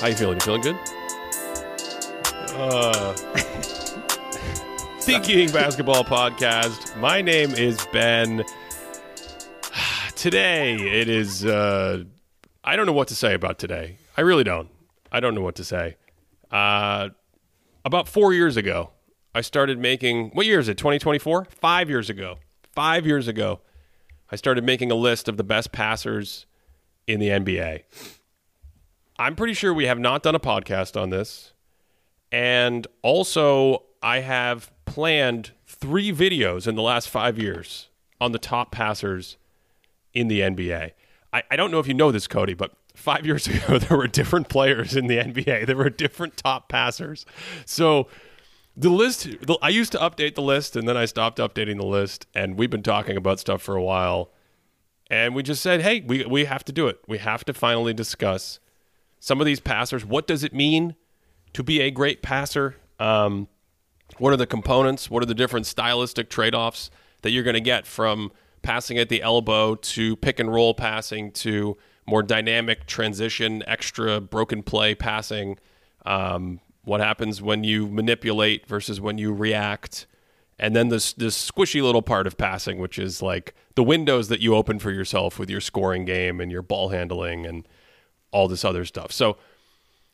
How you feeling? You feeling good? Uh, Thinking Basketball Podcast. My name is Ben. Today it is. Uh, I don't know what to say about today. I really don't. I don't know what to say. Uh, about four years ago, I started making. What year is it? 2024? Five years ago. Five years ago, I started making a list of the best passers in the NBA. I'm pretty sure we have not done a podcast on this. And also, I have planned three videos in the last five years on the top passers in the NBA. I, I don't know if you know this, Cody, but five years ago, there were different players in the NBA. There were different top passers. So the list, the, I used to update the list and then I stopped updating the list. And we've been talking about stuff for a while. And we just said, hey, we, we have to do it. We have to finally discuss some of these passers. What does it mean to be a great passer? Um, what are the components? What are the different stylistic trade offs that you're going to get from passing at the elbow to pick and roll passing to more dynamic transition, extra broken play passing? Um, what happens when you manipulate versus when you react? And then this this squishy little part of passing, which is like the windows that you open for yourself with your scoring game and your ball handling and all this other stuff. So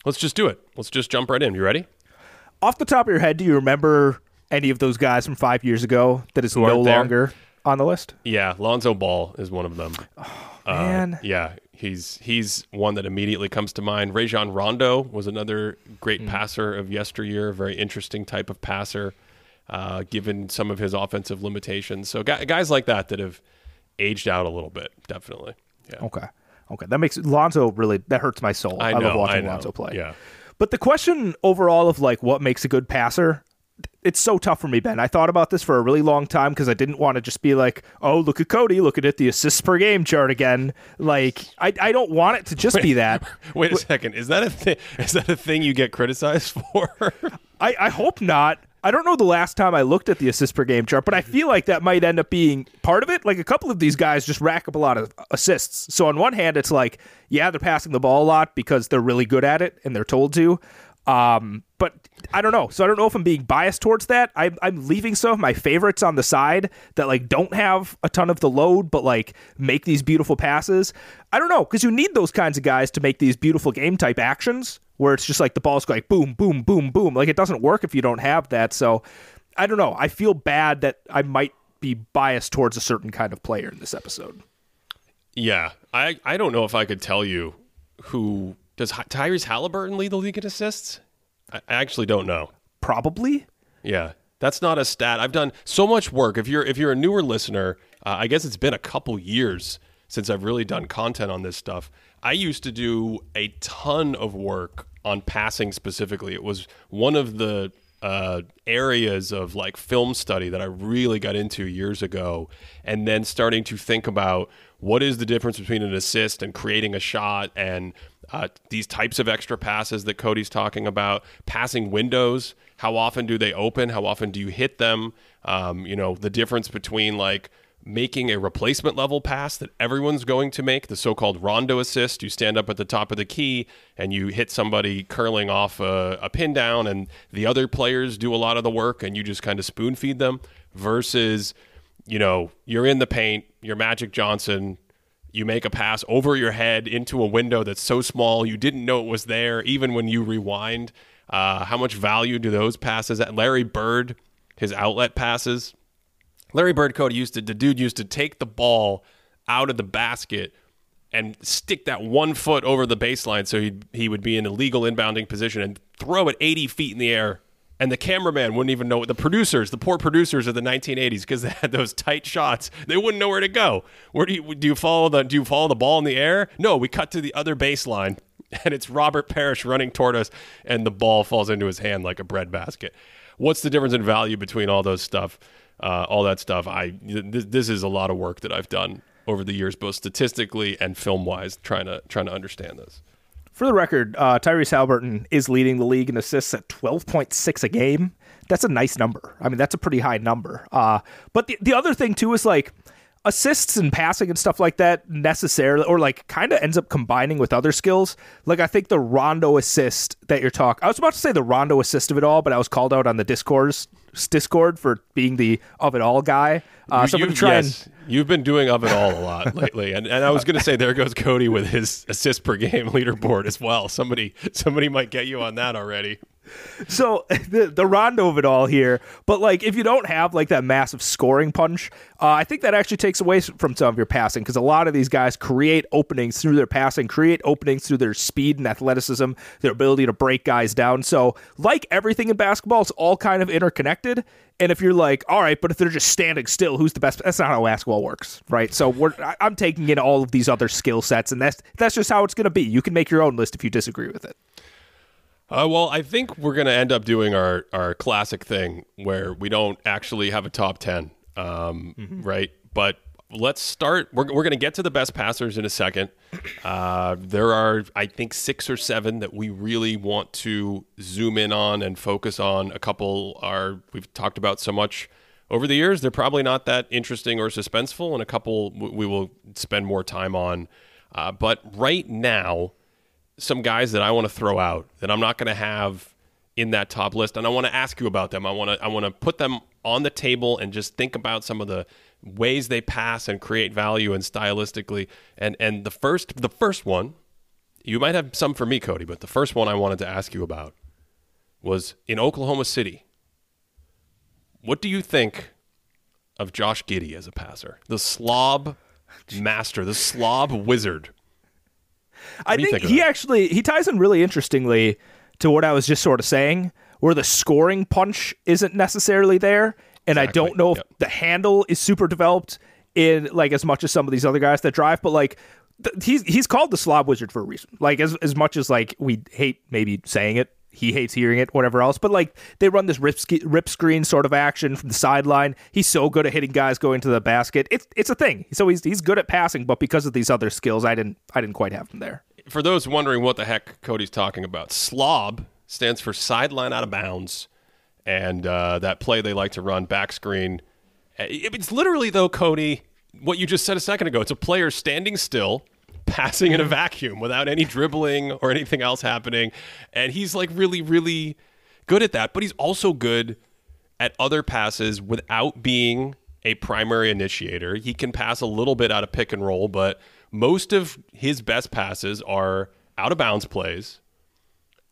let's just do it. Let's just jump right in. You ready? Off the top of your head, do you remember any of those guys from five years ago that is no there? longer on the list? Yeah, Lonzo Ball is one of them. man. Uh, yeah, he's he's one that immediately comes to mind. Rajon Rondo was another great Hmm. passer of yesteryear, very interesting type of passer, uh, given some of his offensive limitations. So guys like that that have aged out a little bit, definitely. Yeah, Okay. Okay. That makes Lonzo really that hurts my soul. I love watching I know. Lonzo play. Yeah. But the question overall of like what makes a good passer, it's so tough for me, Ben. I thought about this for a really long time because I didn't want to just be like, oh, look at Cody, looking at the assists per game chart again. Like, I, I don't want it to just be that. Wait a second. Is that a thing? Is that a thing you get criticized for? I, I hope not. I don't know the last time I looked at the assist per game chart, but I feel like that might end up being part of it. Like a couple of these guys just rack up a lot of assists. So on one hand, it's like, yeah, they're passing the ball a lot because they're really good at it and they're told to. Um, but I don't know. So I don't know if I'm being biased towards that. I'm, I'm leaving some of my favorites on the side that like don't have a ton of the load, but like make these beautiful passes. I don't know because you need those kinds of guys to make these beautiful game type actions where it's just like the ball's going boom, boom, boom, boom. Like it doesn't work if you don't have that. So I don't know. I feel bad that I might be biased towards a certain kind of player in this episode. yeah, I I don't know if I could tell you who does Tyrese Halliburton lead the league in assists. I, I actually don't know. Probably. Yeah, that's not a stat. I've done so much work. If you're if you're a newer listener, uh, I guess it's been a couple years since I've really done content on this stuff. I used to do a ton of work on passing specifically. It was one of the uh, areas of like film study that I really got into years ago, and then starting to think about what is the difference between an assist and creating a shot and uh, these types of extra passes that Cody's talking about, passing windows. How often do they open? How often do you hit them? Um, you know, the difference between like making a replacement level pass that everyone's going to make, the so called rondo assist. You stand up at the top of the key and you hit somebody curling off a, a pin down, and the other players do a lot of the work and you just kind of spoon feed them, versus, you know, you're in the paint, you're Magic Johnson, you make a pass over your head into a window that's so small you didn't know it was there, even when you rewind. Uh, how much value do those passes at Larry Bird, his outlet passes? Larry Bird Cody used to the dude used to take the ball out of the basket and stick that one foot over the baseline so he he would be in a legal inbounding position and throw it 80 feet in the air. And the cameraman wouldn't even know the producers the poor producers of the 1980s because they had those tight shots they wouldn't know where to go. Where do you do you follow the do you follow the ball in the air? No we cut to the other baseline and it's Robert Parish running toward us and the ball falls into his hand like a breadbasket. What's the difference in value between all those stuff uh, all that stuff I th- this is a lot of work that I've done over the years both statistically and film wise trying to trying to understand this For the record, uh, Tyrese Halliburton is leading the league in assists at 12.6 a game. That's a nice number. I mean, that's a pretty high number. Uh, but the, the other thing, too, is like, assists and passing and stuff like that necessarily, or like kind of ends up combining with other skills. Like I think the Rondo assist that you're talking, I was about to say the Rondo assist of it all, but I was called out on the Discourse Discord for being the of it all guy. Uh, You- so I'm gonna you've- try yes, you've been doing of it all a lot lately, and and I was going to say there goes Cody with his assist per game leaderboard as well. Somebody somebody might get you on that already. So the the Rondo of it all here. But like if you don't have like that massive scoring punch, uh, I think that actually takes away from some of your passing because a lot of these guys create openings through their passing, create openings through their speed and athleticism, their ability to break guys down. So like everything in basketball, it's all kind of interconnected. And if you're like, all right, but if they're just standing still, who's the best? That's not how basketball works, right? So we're, I- I'm taking in all of these other skill sets, and that's that's just how it's going to be. You can make your own list if you disagree with it. Uh, well, I think we're going to end up doing our, our classic thing where we don't actually have a top 10, um, right? But let's start. We're, we're going to get to the best passers in a second. Uh, there are, I think, six or seven that we really want to zoom in on and focus on. A couple are, we've talked about so much over the years, they're probably not that interesting or suspenseful, and a couple we will spend more time on. Uh, but right now, some guys that I want to throw out that I'm not going to have in that top list, and I want to ask you about them. I want to I want to put them on the table and just think about some of the ways they pass and create value and stylistically. And and the first the first one, you might have some for me, Cody, but the first one I wanted to ask you about was in Oklahoma City. What do you think of Josh Giddey as a passer? The slob master, the slob wizard. I think, think he that? actually he ties in really interestingly to what I was just sort of saying, where the scoring punch isn't necessarily there, and I don't know if Yep. the handle is super developed in like as much as some of these other guys that drive, but like. th- He's he's called the slob wizard for a reason. Like as as much as like we hate maybe saying it, he hates hearing it, whatever else. But like they run this rip, rip screen sort of action from the sideline. He's so good at hitting guys going to the basket. It's it's a thing. So he's he's good at passing, but because of these other skills, I didn't I didn't quite have him there. for those wondering what the heck Cody's talking about, slob stands for sideline out of bounds, and uh, that play they like to run back screen. It's literally though, Cody, what you just said a second ago. It's a player standing still, passing in a vacuum without any dribbling or anything else happening, and he's like really, really good at that. But he's also good at other passes without being a primary initiator. He can pass a little bit out of pick and roll, but most of his best passes are out of bounds plays,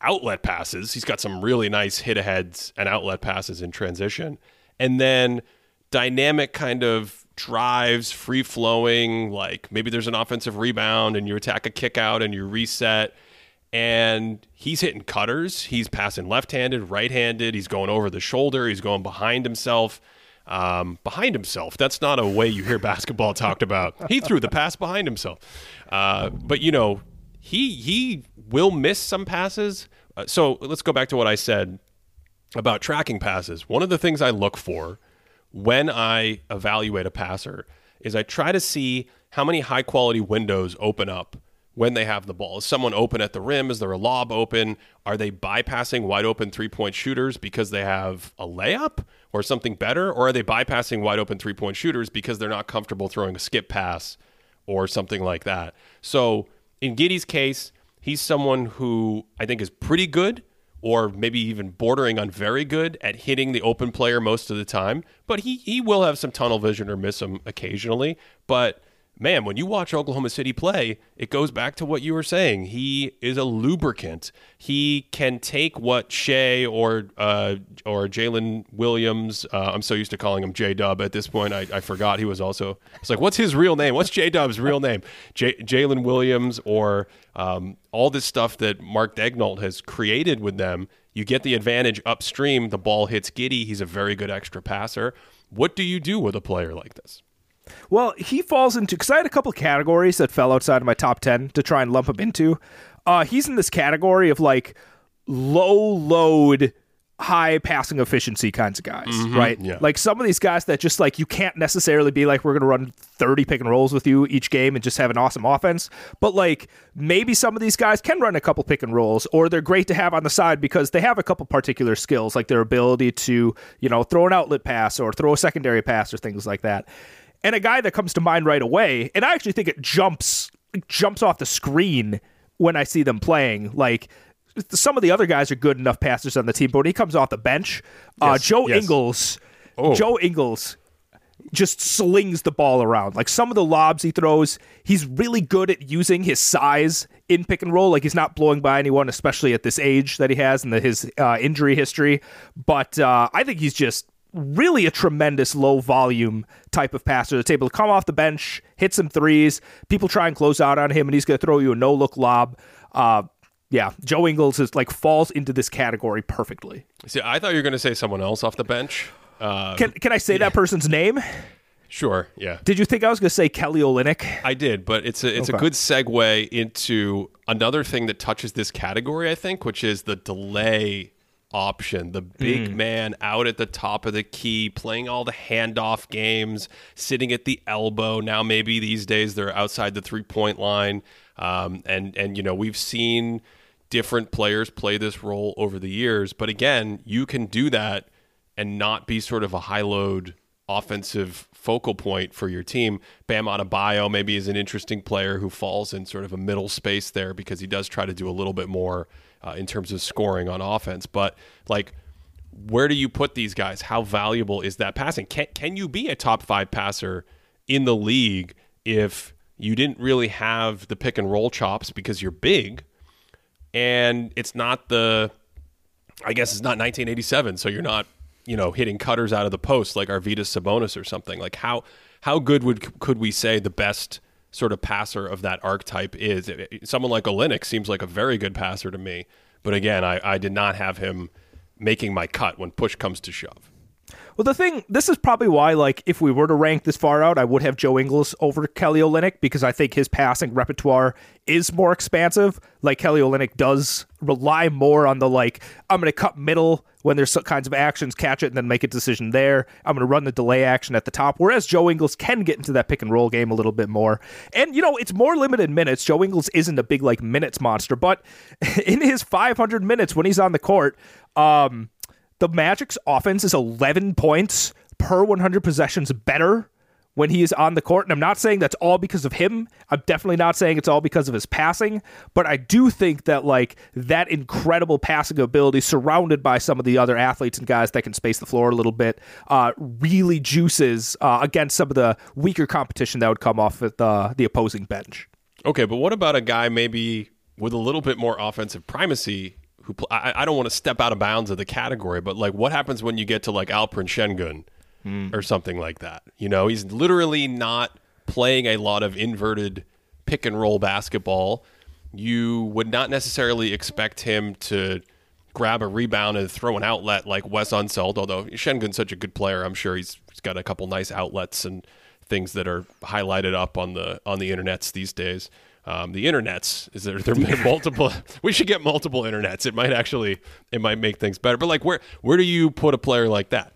outlet passes. He's got some really nice hit aheads and outlet passes in transition. And then dynamic kind of drives, free flowing, like maybe there's an offensive rebound and you attack a kick out and you reset. And he's hitting cutters. He's passing left handed, right handed. He's going over the shoulder. He's going behind himself. Um, behind himself. That's not a way you hear basketball talked about. He threw the pass behind himself. Uh, but, you know, he he will miss some passes. Uh, so let's go back to what I said about tracking passes. One of the things I look for when I evaluate a passer is I try to see how many high quality windows open up when they have the ball. Is someone open at the rim? Is there a lob open? Are they bypassing wide open three point shooters because they have a layup or something better? Or are they bypassing wide open three point shooters because they're not comfortable throwing a skip pass or something like that? So in Giddey's case, he's someone who I think is pretty good or maybe even bordering on very good at hitting the open player most of the time. But he he will have some tunnel vision or miss him occasionally. But man, when you watch Oklahoma City play, it goes back to what you were saying. He is a lubricant. He can take what Shai or uh, or Jalen Williams. Uh, I'm so used to calling him J Dub at this point. I, I forgot he was also. It's like, what's his real name? What's J Dub's real name? Jalen Williams or um, all this stuff that Mark Daigneault has created with them. You get the advantage upstream. The ball hits Giddey. He's a very good extra passer. What do you do with a player like this? Well, he falls into because I had a couple categories that fell outside of my top ten to try and lump him into. Uh, he's in this category of like low load, high passing efficiency kinds of guys, mm-hmm. right? yeah. Like some of these guys that just like you can't necessarily be like we're going to run thirty pick and rolls with you each game and just have an awesome offense, but like maybe some of these guys can run a couple pick and rolls or they're great to have on the side because they have a couple particular skills like their ability to you know throw an outlet pass or throw a secondary pass or things like that. And a guy that comes to mind right away, and I actually think it jumps jumps off the screen when I see them playing. Like some of the other guys are good enough passers on the team, but when he comes off the bench, uh, Joe yes. Ingles, Oh. Joe Ingles just slings the ball around. Like some of the lobs he throws, he's really good at using his size in pick and roll. Like he's not blowing by anyone, especially at this age that he has and the, his uh, injury history. But uh, I think he's just really a tremendous low volume type of passer that's able to come off the bench, hit some threes. People try and close out on him, and he's going to throw you a no look lob. Uh, yeah, Joe Ingles is like falls into this category perfectly. See, I thought you were going to say someone else off the bench. Uh, Can can I say that person's name? sure, yeah. Did you think I was going to say Kelly Olynyk? I did, but it's a it's a good segue into another thing that touches this category, I think, which is the delay option. The big Mm. man out at the top of the key, playing all the handoff games, sitting at the elbow. Now maybe these days they're outside the three point line, um, and and you know we've seen different players play this role over the years. But again, you can do that and not be sort of a high load offensive focal point for your team. Bam Adebayo maybe is an interesting player who falls in sort of a middle space there because he does try to do a little bit more uh, in terms of scoring on offense. But like, where do you put these guys? How valuable is that passing? Can can you be a top five passer in the league if you didn't really have the pick and roll chops because you're big, and it's not the I guess it's not 1987, so you're not, you know, hitting cutters out of the post like Arvydas Sabonis or something. Like how how good would could we say the best sort of passer of that archetype is? Someone like Olynyk seems like a very good passer to me, but again, I, I did not have him making my cut when push comes to shove. Well, the thing, this is probably why, like, if we were to rank this far out, I would have Joe Ingles over Kelly Olynyk because I think his passing repertoire is more expansive. Like, Kelly Olynyk does rely more on the, like, I'm going to cut middle when there's kinds of actions, catch it, and then make a decision there. I'm going to run the delay action at the top. Whereas Joe Ingles can get into that pick and roll game a little bit more. And, you know, it's more limited minutes. Joe Ingles isn't a big, like, minutes monster, but in his 500 minutes when he's on the court, um, the Magic's offense is 11 points per 100 possessions better when he is on the court. And I'm not saying that's all because of him. I'm definitely not saying it's all because of his passing. But I do think that, like, that incredible passing ability surrounded by some of the other athletes and guys that can space the floor a little bit uh, really juices uh, against some of the weaker competition that would come off at the, the opposing bench. Okay, but what about a guy maybe with a little bit more offensive primacy? Who I, I don't want to step out of bounds of the category, but like, what happens when you get to like Alperen Sengun hmm. or something like that? You know, he's literally not playing a lot of inverted pick and roll basketball. You would not necessarily expect him to grab a rebound and throw an outlet like Wes Unseld. Although Sengun's such a good player, I'm sure he's, he's got a couple nice outlets and things that are highlighted up on the on the internets these days. Um, the internets is there there multiple. We should get multiple internets. It might actually it might make things better. But like where where do you put a player like that?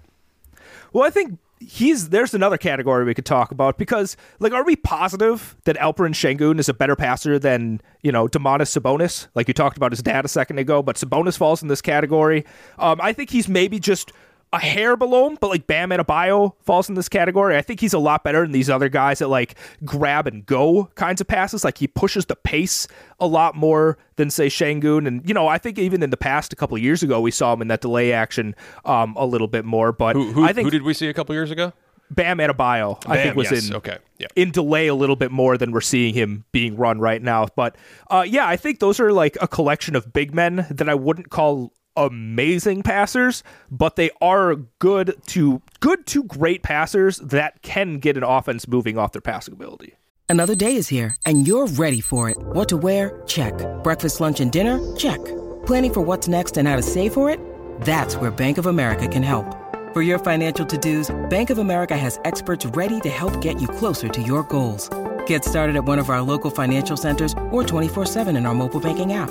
Well, I think he's there's another category we could talk about because like are we positive that Alperen Sengun is a better passer than you know Domantas Sabonis like you talked about his dad a second ago but Sabonis falls in this category um, I think he's maybe just a hair below him but like Bam Adebayo falls in this category I think he's a lot better than these other guys that like grab and go kinds of passes like he pushes the pace a lot more than say Sengun. and you know I think even in the past a couple of years ago we saw him in that delay action um, a little bit more but Who who, I think who did we see a couple years ago? Bam Adebayo, I think was yes. in Okay, yeah. in delay a little bit more than we're seeing him being run right now. But uh, yeah, I think those are like a collection of big men that I wouldn't call amazing passers, but they are good to good to great passers that can get an offense moving off their passing ability. Another day is here, and you're ready for it. What to wear? Check. Breakfast, lunch, and dinner? Check. Planning for what's next and how to save for it? That's where Bank of America can help. For your financial to-dos, Bank of America has experts ready to help get you closer to your goals. Get started at one of our local financial centers or 24-7 in our mobile banking app.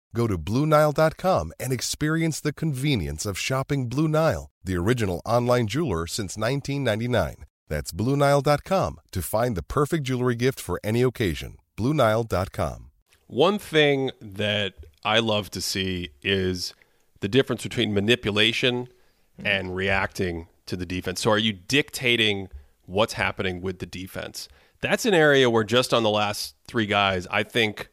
Go to BlueNile.com and experience the convenience of shopping Blue Nile, the original online jeweler since 1999. That's BlueNile.com to find the perfect jewelry gift for any occasion. BlueNile.com. One thing that I love to see is the difference between manipulation and reacting to the defense. So, are you dictating what's happening with the defense? That's an area where just on the last three guys, I think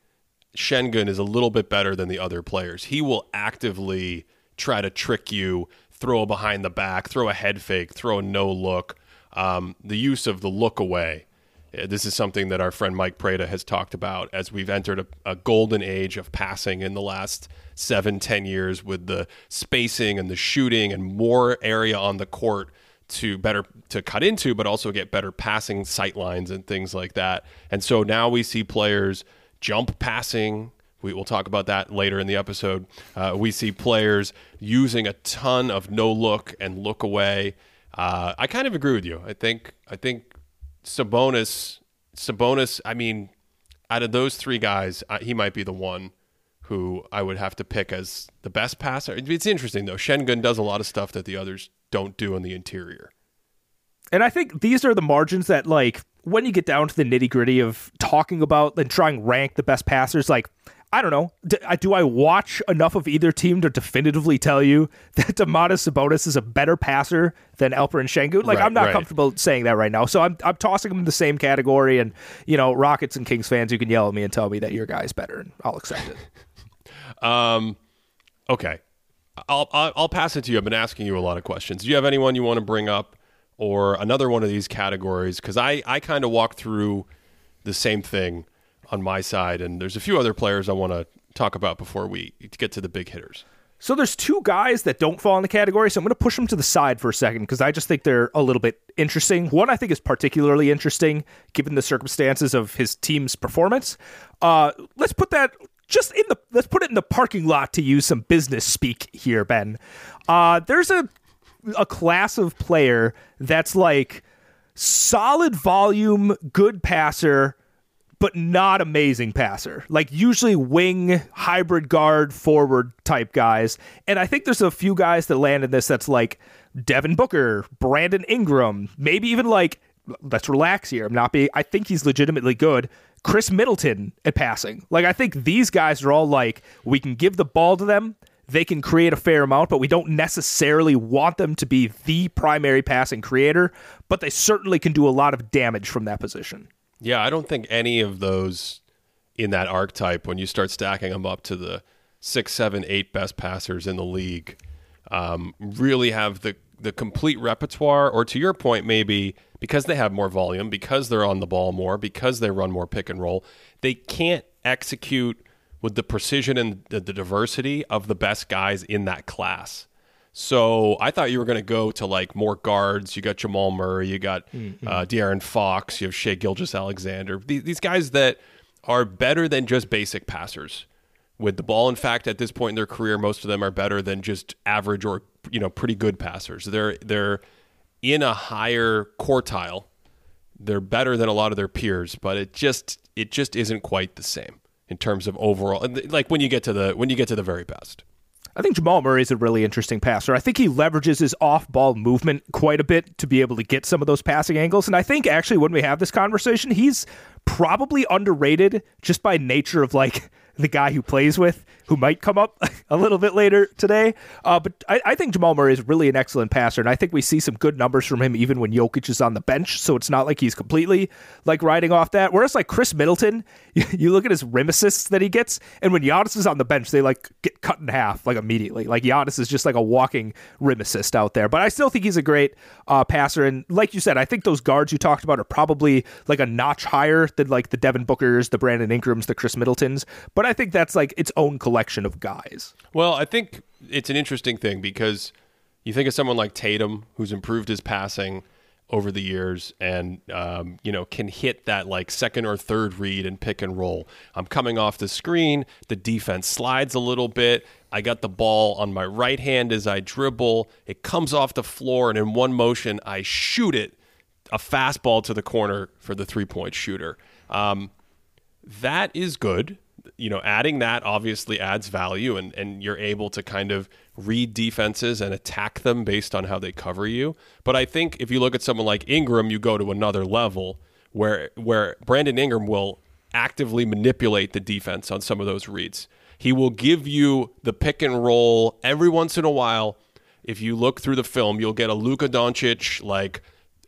Sengun is a little bit better than the other players. He will actively try to trick you, throw a behind the back, throw a head fake, throw a no look. Um, the use of the look away. Uh, This is something that our friend Mike Prada has talked about as we've entered a, a golden age of passing in the last seven, ten years with the spacing and the shooting and more area on the court to better to cut into, but also get better passing sight lines and things like that. And so now we see players jump passing. We will talk about that later in the episode. Uh, we see players using a ton of no look and look away. Uh, I kind of agree with you. I think I think Sabonis Sabonis. I mean, out of those three guys, uh, he might be the one who I would have to pick as the best passer. It's interesting though. Sengun does a lot of stuff that the others don't do in the interior. And I think these are the margins that, like, when you get down to the nitty gritty of talking about and trying to rank the best passers, like, I don't know. Do, I- do I watch enough of either team to definitively tell you that Domantas Sabonis is a better passer than Alperen Sengun? Like, Right, I'm not right. comfortable saying that right now. So I'm, I'm tossing them in the same category. And, you know, Rockets and Kings fans, you can yell at me and tell me that your guy's better, and I'll accept it. Um, okay, I'll, I'll I'll pass it to you. I've been asking you a lot of questions. Do you have anyone you want to bring up, or another one of these categories? Because I I kind of walk through the same thing on my side, and there's a few other players I want to talk about before we get to the big hitters. So there's two guys that don't fall in the category, so I'm going to push them to the side for a second because I just think they're a little bit interesting. One I think is particularly interesting given the circumstances of his team's performance. Uh, let's put that just in the let's put it in the parking lot to use some business speak here, Ben. Uh, there's a a class of player that's like solid volume, good passer, but not amazing passer. Like usually wing, hybrid guard, forward type guys. And I think there's a few guys that land in this that's like Devin Booker, Brandon Ingram, maybe even like let's relax here. I'm not being I think he's legitimately good. Khris Middleton at passing. Like I think these guys are all like we can give the ball to them. They can create a fair amount, but we don't necessarily want them to be the primary passing creator, but they certainly can do a lot of damage from that position. Yeah, I don't think any of those in that archetype, when you start stacking them up to the six, seven, eight best passers in the league, um, really have the the complete repertoire. Or to your point, maybe because they have more volume, because they're on the ball more, because they run more pick and roll, they can't execute with the precision and the, the diversity of the best guys in that class. So I thought you were going to go to like more guards. You got Jamal Murray, you got uh, De'Aaron Fox, you have Shai Gilgeous-Alexander. These, these guys that are better than just basic passers with the ball. In fact, at this point in their career, most of them are better than just average or you know pretty good passers. They're they're in a higher quartile. They're better than a lot of their peers, but it just it just isn't quite the same in terms of overall. Like when you get to the when you get to the very best. I think Jamal Murray is a really interesting passer. I think he leverages his off ball movement quite a bit to be able to get some of those passing angles. And I think actually, when we have this conversation, he's probably underrated just by nature of like the guy who plays with, who might come up a little bit later today. Uh, but I, I think Jamal Murray is really an excellent passer. And I think we see some good numbers from him even when Jokic is on the bench. So it's not like he's completely like riding off that. Whereas like Khris Middleton, you, you look at his rim assists that he gets, and when Giannis is on the bench, they like get cut in half like immediately. Like Giannis is just like a walking rim assist out there. But I still think he's a great uh, passer. And like you said, I think those guards you talked about are probably like a notch higher than like the Devin Bookers, the Brandon Ingrams, the Khris Middletons. But I think that's like its own collection of guys. Well, I think it's an interesting thing because you think of someone like Tatum, who's improved his passing over the years, and um, you know can hit that like second or third read and pick and roll. I'm coming off the screen, the defense slides a little bit. I got the ball on my right hand as I dribble. It comes off the floor, and in one motion, I shoot it a fastball to the corner for the three point shooter. Um, that is good. You know, adding that obviously adds value, and, and you're able to kind of read defenses and attack them based on how they cover you. But I think if you look at someone like Ingram, you go to another level where where Brandon Ingram will actively manipulate the defense on some of those reads. He will give you the pick and roll every once in a while. If you look through the film, you'll get a Luka Doncic like,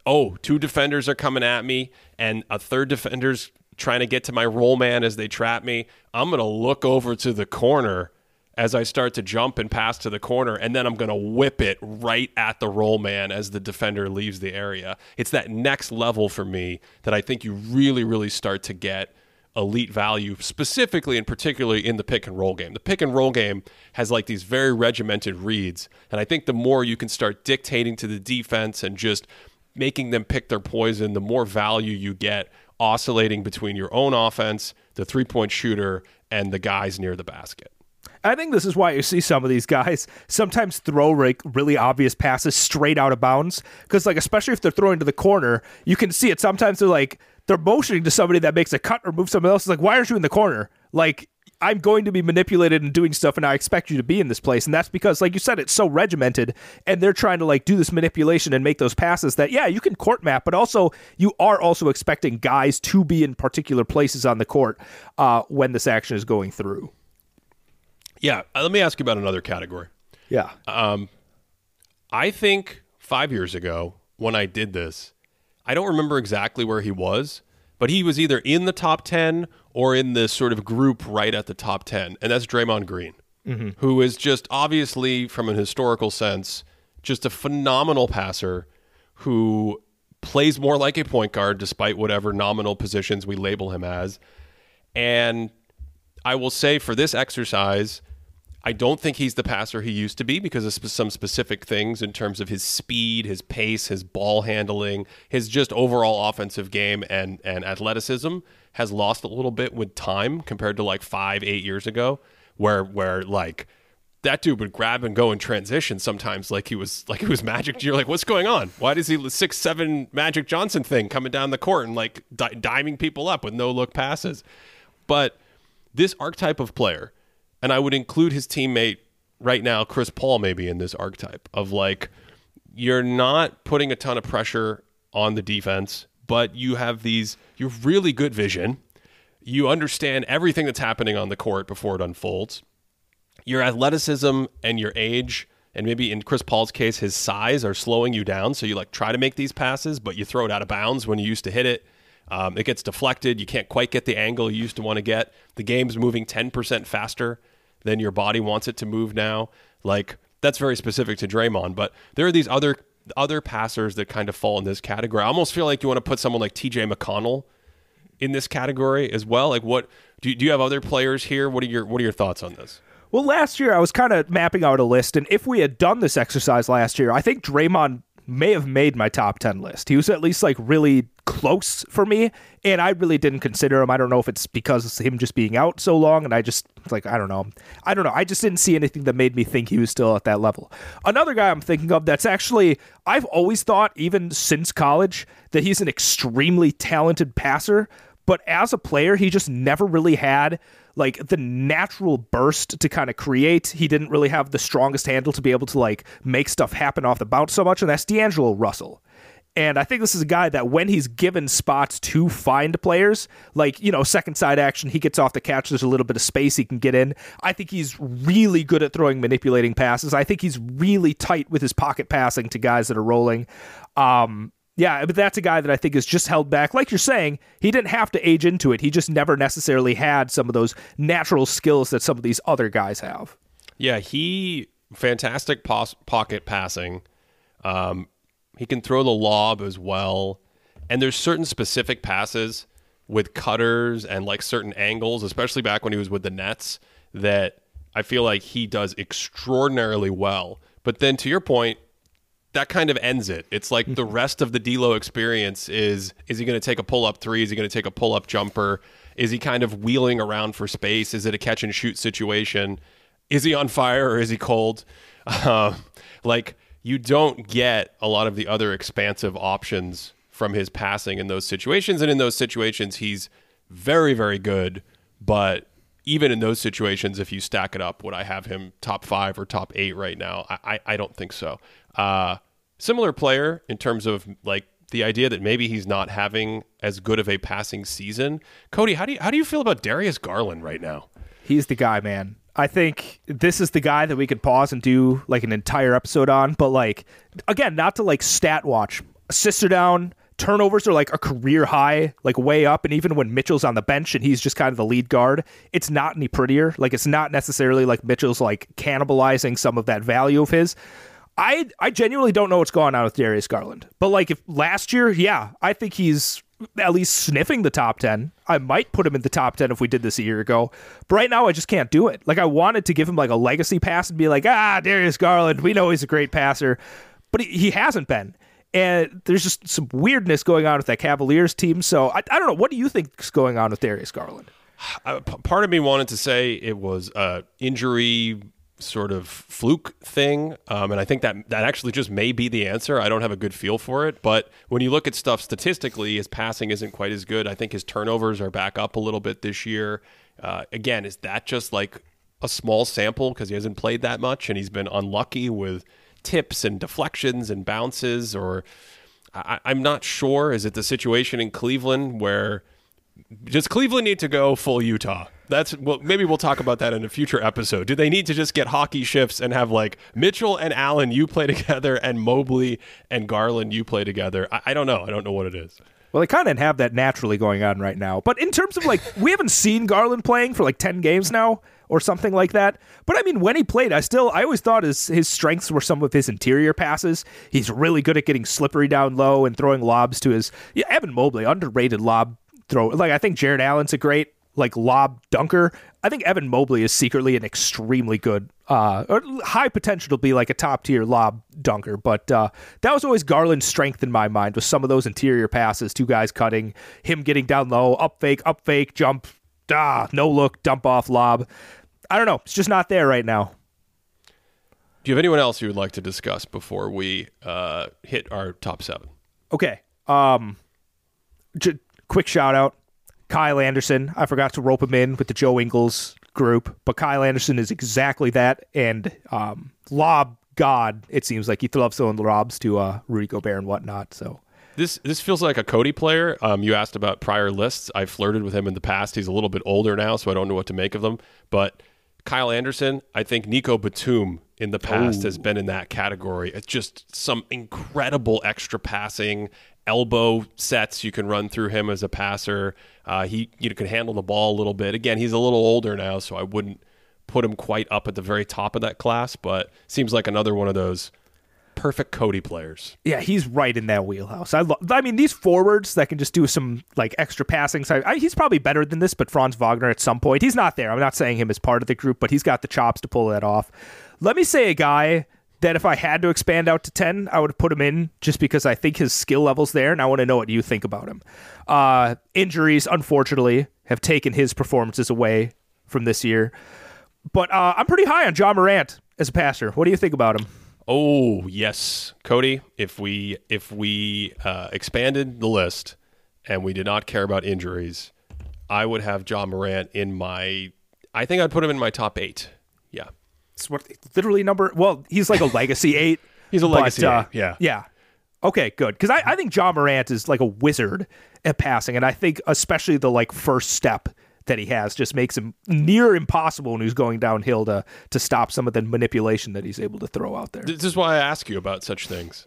oh, two defenders are coming at me, and a third defender's trying to get to my roll man as they trap me. I'm going to look over to the corner as I start to jump and pass to the corner, and then I'm going to whip it right at the roll man as the defender leaves the area. It's that next level for me that I think you really, really start to get elite value, specifically and particularly in the pick and roll game. The pick and roll game has like these very regimented reads, and I think the more you can start dictating to the defense and just making them pick their poison, the more value you get oscillating between your own offense, the three point shooter, and the guys near the basket. I think this is why you see some of these guys sometimes throw like really obvious passes straight out of bounds. Because like especially if they're throwing to the corner, you can see it. Sometimes they're like they're motioning to somebody that makes a cut or moves someone else. It's like why aren't you in the corner? Like I'm going to be manipulated and doing stuff, and I expect you to be in this place. And that's because, like you said, it's so regimented, and they're trying to like do this manipulation and make those passes that yeah, you can court map, but also you are also expecting guys to be in particular places on the court uh, when this action is going through. Yeah, uh, let me ask you about another category. Yeah. I think five years ago when I did this, I don't remember exactly where he was, but he was either in the top 10 or in this sort of group right at the top 10. And that's Draymond Green, mm-hmm. who is just obviously, from an historical sense, just a phenomenal passer who plays more like a point guard despite whatever nominal positions we label him as. And I will say for this exercise, I don't think he's the passer he used to be because of sp- some specific things in terms of his speed, his pace, his ball handling, his just overall offensive game and and athleticism has lost a little bit with time compared to like five, eight years ago, where where like that dude would grab and go in transition sometimes like he was like he was magic. You're like what's going on? Why does he six seven magic johnson thing coming down the court and like di- diming people up with no look passes? But this archetype of player, and I would include his teammate right now, Chris Paul, maybe in this archetype of like, you're not putting a ton of pressure on the defense, but you have these, you have really good vision. You understand everything that's happening on the court before it unfolds. Your athleticism and your age, and maybe in Chris Paul's case, his size are slowing you down. So you like try to make these passes, but you throw it out of bounds when you used to hit it. Um, it gets deflected. You can't quite get the angle you used to want to get. The game's moving 10% faster than your body wants it to move now. Like that's very specific to Draymond, but there are these other other passers that kind of fall in this category. I almost feel like you want to put someone like TJ McConnell in this category as well. Like what do you, do you have other players here? What are your what are your thoughts on this? Well, last year I was kind of mapping out a list, and if we had done this exercise last year, I think Draymond may have made my top 10 list. He was at least like really close for me, and I really didn't consider him. I don't know if it's because of him just being out so long, and I just, like, I don't know. I don't know. I just didn't see anything that made me think he was still at that level. Another guy I'm thinking of that's actually, I've always thought, even since college, that he's an extremely talented passer, but as a player, he just never really had like the natural burst to kind of create. He didn't really have the strongest handle to be able to like make stuff happen off the bounce so much, and that's D'Angelo Russell. And I think this is a guy that when he's given spots to find players, like, you know, second side action, he gets off the catch, there's a little bit of space he can get in. I think he's really good at throwing manipulating passes. I think he's really tight with his pocket passing to guys that are rolling. Um, yeah, but that's a guy that I think is just held back. Like you're saying, he didn't have to age into it. He just never necessarily had some of those natural skills that some of these other guys have. Yeah, he fantastic pos- pocket passing. Um, he can throw the lob as well. And there's certain specific passes with cutters and like certain angles, especially back when he was with the Nets, that I feel like he does extraordinarily well. But then to your point, that kind of ends it. It's like the rest of the D'Lo experience is: is he going to take a pull up three? Is he going to take a pull up jumper? Is he kind of wheeling around for space? Is it a catch and shoot situation? is he on fire or is he cold? Um, like you don't get a lot of the other expansive options from his passing in those situations, and in those situations, he's very, very good. But even in those situations, if you stack it up, would I have him top five or top eight right now? I, I, I don't think so. Uh, similar player in terms of like the idea that maybe he's not having as good of a passing season. Cody, how do you how do you feel about Darius Garland right now? He's the guy, man. I think this is the guy that we could pause and do like an entire episode on, but like again, not to like stat watch. Sister down, turnovers are like a career high, like way up. And even when Mitchell's on the bench and he's just kind of the lead guard, it's not any prettier. Like it's not necessarily like Mitchell's like cannibalizing some of that value of his. I I genuinely don't know what's going on with Darius Garland. But like if last year, yeah, I think he's at least sniffing the top 10. I might put him in the top 10 if we did this a year ago. But right now I just can't do it. Like I wanted to give him like a legacy pass and be like, "Ah, Darius Garland, we know he's a great passer." But he, he hasn't been. And there's just some weirdness going on with that Cavaliers team. So I, I don't know. What do you think is going on with Darius Garland? Uh, part of me wanted to say it was uh, injury sort of fluke thing, um, and I think that that actually just may be the answer. I don't have a good feel for it, but when you look at stuff statistically, his passing isn't quite as good. I think his turnovers are back up a little bit this year. Uh, again, is that just like a small sample because he hasn't played that much and he's been unlucky with tips and deflections and bounces, or I, I'm not sure. Is it the situation in Cleveland where does Cleveland need to go full Utah? That's well, maybe we'll talk about that in a future episode. Do they need to just get hockey shifts and have like Mitchell and Allen you play together and Mobley and Garland you play together? I, I don't know. I don't know what it is. Well, they kind of have that naturally going on right now. But in terms of like, we haven't seen Garland playing for like 10 games now or something like that. But I mean, when he played, I still, I always thought his, his strengths were some of his interior passes. He's really good at getting slippery down low and throwing lobs to his, yeah, Evan Mobley, underrated lob throw. Like, I think Jarrett Allen's a great like lob dunker. I think Evan Mobley is secretly an extremely good, uh, or high potential to be like a top tier lob dunker. But uh, that was always Garland's strength in my mind with some of those interior passes, two guys cutting, him getting down low, up fake, up fake, jump, ah, no look, dump off lob. I don't know. It's just not there right now. Do you have anyone else you would like to discuss before we uh, hit our top seven? Okay. Um, j- quick shout out Kyle Anderson. I forgot to rope him in with the Joe Ingles group, but Kyle Anderson is exactly that. And um, lob god, it seems like he loves throwing lobs to uh, Rudy Gobert and whatnot. So this this feels like a Cody player. Um, you asked about prior lists. I flirted with him in the past. He's a little bit older now, so I don't know what to make of them. But Kyle Anderson, I think Nico Batum in the past Ooh. has been in that category. It's just some incredible extra passing, elbow sets you can run through him as a passer. Uh, he you know, can handle the ball a little bit. Again, he's a little older now, so I wouldn't put him quite up at the very top of that class, but seems like another one of those perfect Cody players. Yeah, he's right in that wheelhouse. I, love. I mean, these forwards that can just do some like extra passing. So I, he's probably better than this, but Franz Wagner at some point, he's not there. I'm not saying him as part of the group, but he's got the chops to pull that off. Let me say a guy that if I had to expand out to 10, I would put him in just because I think his skill level's there, and I want to know what you think about him. Uh, injuries, unfortunately, have taken his performances away from this year. But uh, I'm pretty high on Ja Morant as a passer. What do you think about him? Oh yes, Cody. If we if we uh, expanded the list and we did not care about injuries, I would have Ja Morant in my. I think I'd put him in my top eight. Yeah, it's what literally number. Well, he's like a legacy eight. he's a legacy but, uh, eight. Yeah, yeah. Okay, good. Because I, I think Ja Morant is like a wizard at passing, and I think especially the like first step that he has just makes him near impossible when he's going downhill to to stop some of the manipulation that he's able to throw out there. This is why I ask you about such things.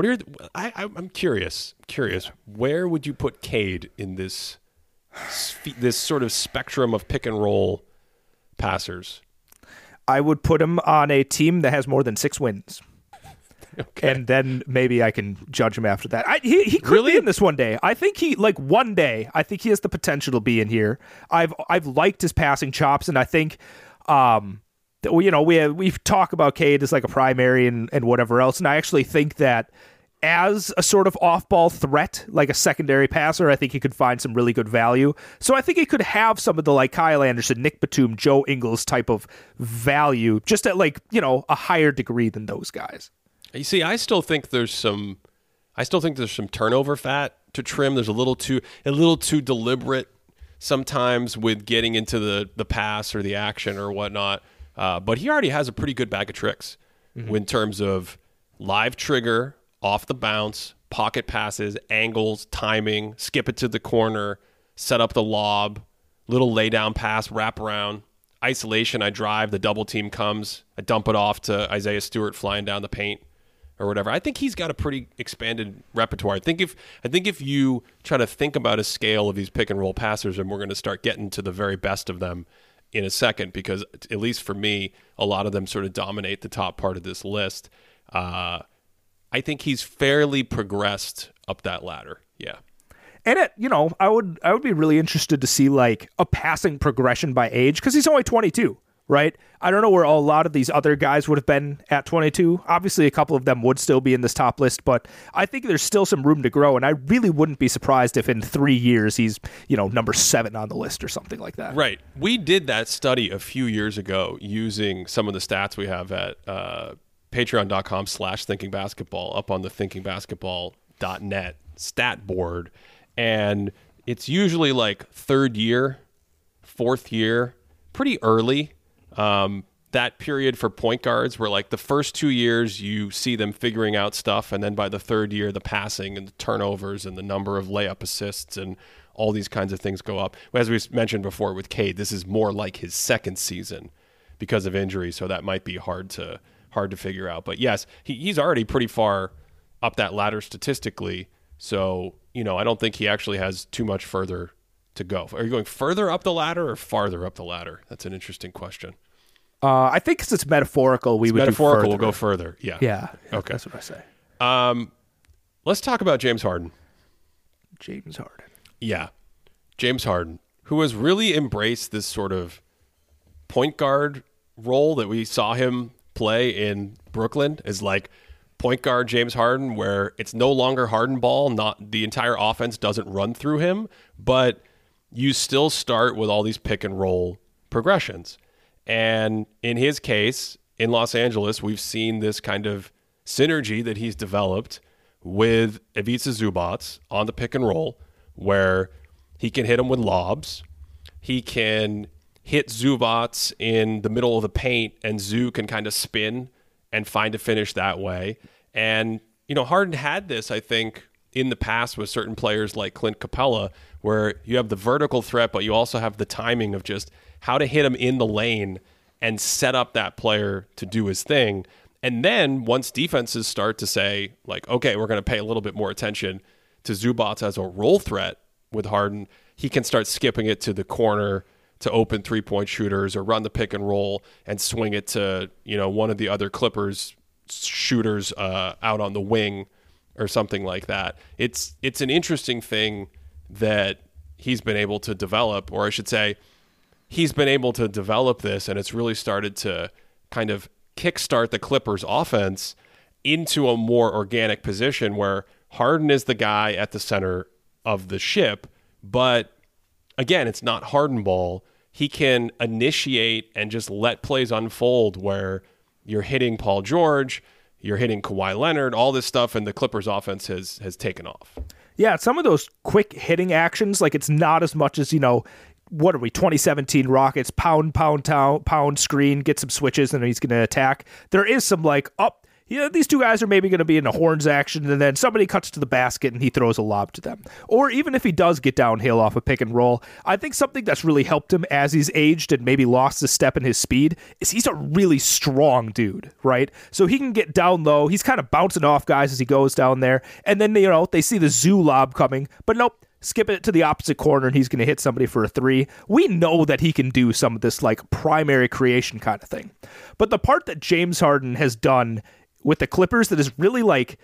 What are your, I, I, I'm curious. Curious. Where would you put Cade in this this sort of spectrum of pick and roll passers? I would put him on a team that has more than six wins. And then maybe I can judge him after that. I, he he could Really? be in this one day. I think he like one day. I think he has the potential to be in here. I've I've liked his passing chops, and I think, um, that, you know, we we've talked about Cade as like a primary and and whatever else, and I actually think that as a sort of off-ball threat, like a secondary passer, I think he could find some really good value. So I think he could have some of the like Kyle Anderson, Nick Batum, Joe Ingles type of value, just at like you know a higher degree than those guys. You see, I still think there's some, I still think there's some turnover fat to trim. There's a little too, a little too deliberate sometimes with getting into the the pass or the action or whatnot. Uh, but he already has a pretty good bag of tricks in terms of live trigger, off the bounce, pocket passes, angles, timing, skip it to the corner, set up the lob, little lay down pass, wrap around, isolation. I drive, the double team comes, I dump it off to Isaiah Stewart flying down the paint or whatever. I think he's got a pretty expanded repertoire. I think if I think if you try to think about a scale of these pick and roll passers, and we're going to start getting to the very best of them in a second, because at least for me, a lot of them sort of dominate the top part of this list. Uh, I think he's fairly progressed up that ladder. Yeah. And it, you know, I would I would be really interested to see like a passing progression by age because he's only 22, right? I don't know where a lot of these other guys would have been at 22. Obviously, a couple of them would still be in this top list, but I think there's still some room to grow. And I really wouldn't be surprised if in three years he's, you know, number seven on the list or something like that. Right. We did that study a few years ago using some of the stats we have at uh, patreon.com slash thinking basketball up on the thinkingbasketball.net stat board. And it's usually like third year, fourth year, pretty early. Um, that period for point guards where like the first two years you see them figuring out stuff and then by the third year the passing and the turnovers and the number of layup assists and all these kinds of things go up as we mentioned before with Cade this is more like his second season because of injury so that might be hard to hard to figure out but yes he, he's already pretty far up that ladder statistically so you know I don't think he actually has too much further to go are you going further up the ladder or farther up the ladder that's an interesting question Uh, I think 'cause it's metaphorical, we would metaphorical do will go further. Yeah. Yeah. Okay. That's what I say. Um, let's talk about James Harden. James Harden. Yeah. James Harden, who has really embraced this sort of point guard role that we saw him play in Brooklyn is like point guard James Harden, where it's no longer Harden ball, not the entire offense doesn't run through him, but you still start with all these pick and roll progressions. And in his case, in Los Angeles, we've seen this kind of synergy that he's developed with Ivica Zubac on the pick and roll, where he can hit him with lobs. He can hit Zubac in the middle of the paint, and Zoo can kind of spin and find a finish that way. And, you know, Harden had this, I think, in the past with certain players like Clint Capela, where you have the vertical threat, but you also have the timing of just how to hit him in the lane and set up that player to do his thing. And then once defenses start to say, like, okay, we're going to pay a little bit more attention to Zubac as a role threat with Harden, he can start skipping it to the corner to open three point shooters or run the pick and roll and swing it to, you know, one of the other Clippers shooters uh, out on the wing or something like that. It's it's an interesting thing that he's been able to develop, or I should say, he's been able to develop this, and it's really started to kind of kickstart the Clippers' offense into a more organic position where Harden is the guy at the center of the ship, but again, it's not Harden ball. He can initiate and just let plays unfold where you're hitting Paul George, you're hitting Kawhi Leonard, all this stuff, and the Clippers offense has has taken off. Yeah, some of those quick hitting actions, like it's not as much as, you know, what are we, 2017 Rockets, pound, pound, pound, pound screen, get some switches, and he's going to attack. There is some like, up, yeah, these two guys are maybe going to be in a horns action, and then somebody cuts to the basket and he throws a lob to them. Or even if he does get downhill off a pick and roll, I think something that's really helped him as he's aged and maybe lost a step in his speed is he's a really strong dude, right? So he can get down low. He's kind of bouncing off guys as he goes down there, and then you know they see the zoo lob coming, but nope, skip it to the opposite corner and he's going to hit somebody for a three. We know that he can do some of this like primary creation kind of thing. But the part that James Harden has done with the Clippers that is really like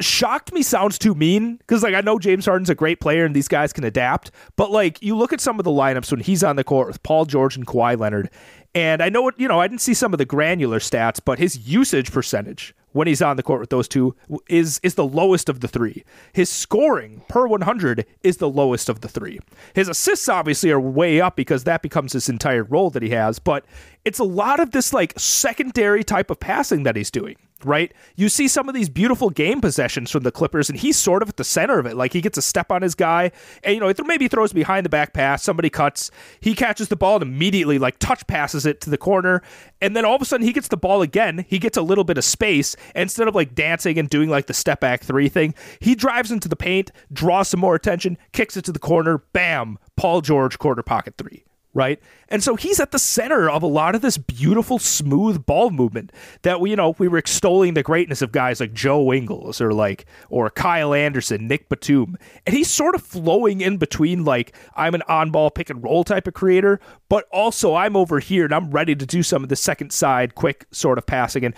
shocked me sounds too mean because like I know James Harden's a great player and these guys can adapt, but like you look at some of the lineups when he's on the court with Paul George and Kawhi Leonard, and I know what you know I didn't see some of the granular stats, but his usage percentage when he's on the court with those two is is the lowest of the three. His scoring per 100 is the lowest of the three. His assists obviously are way up because that becomes his entire role that he has, but it's a lot of this like secondary type of passing that he's doing right? You see some of these beautiful game possessions from the Clippers, and he's sort of at the center of it. Like he gets a step on his guy, and you know, maybe throws behind the back pass, somebody cuts, he catches the ball and immediately like touch passes it to the corner, and then all of a sudden he gets the ball again. He gets a little bit of space. Instead of like dancing and doing like the step back three thing, he drives into the paint, draws some more attention, kicks it to the corner, bam, Paul George quarter pocket three right? And so he's at the center of a lot of this beautiful, smooth ball movement that we, you know, we were extolling the greatness of guys like Joe Ingles or like or Kyle Anderson, Nick Batum, and he's sort of flowing in between like I'm an on-ball pick and roll type of creator, but also I'm over here and I'm ready to do some of the second side quick sort of passing and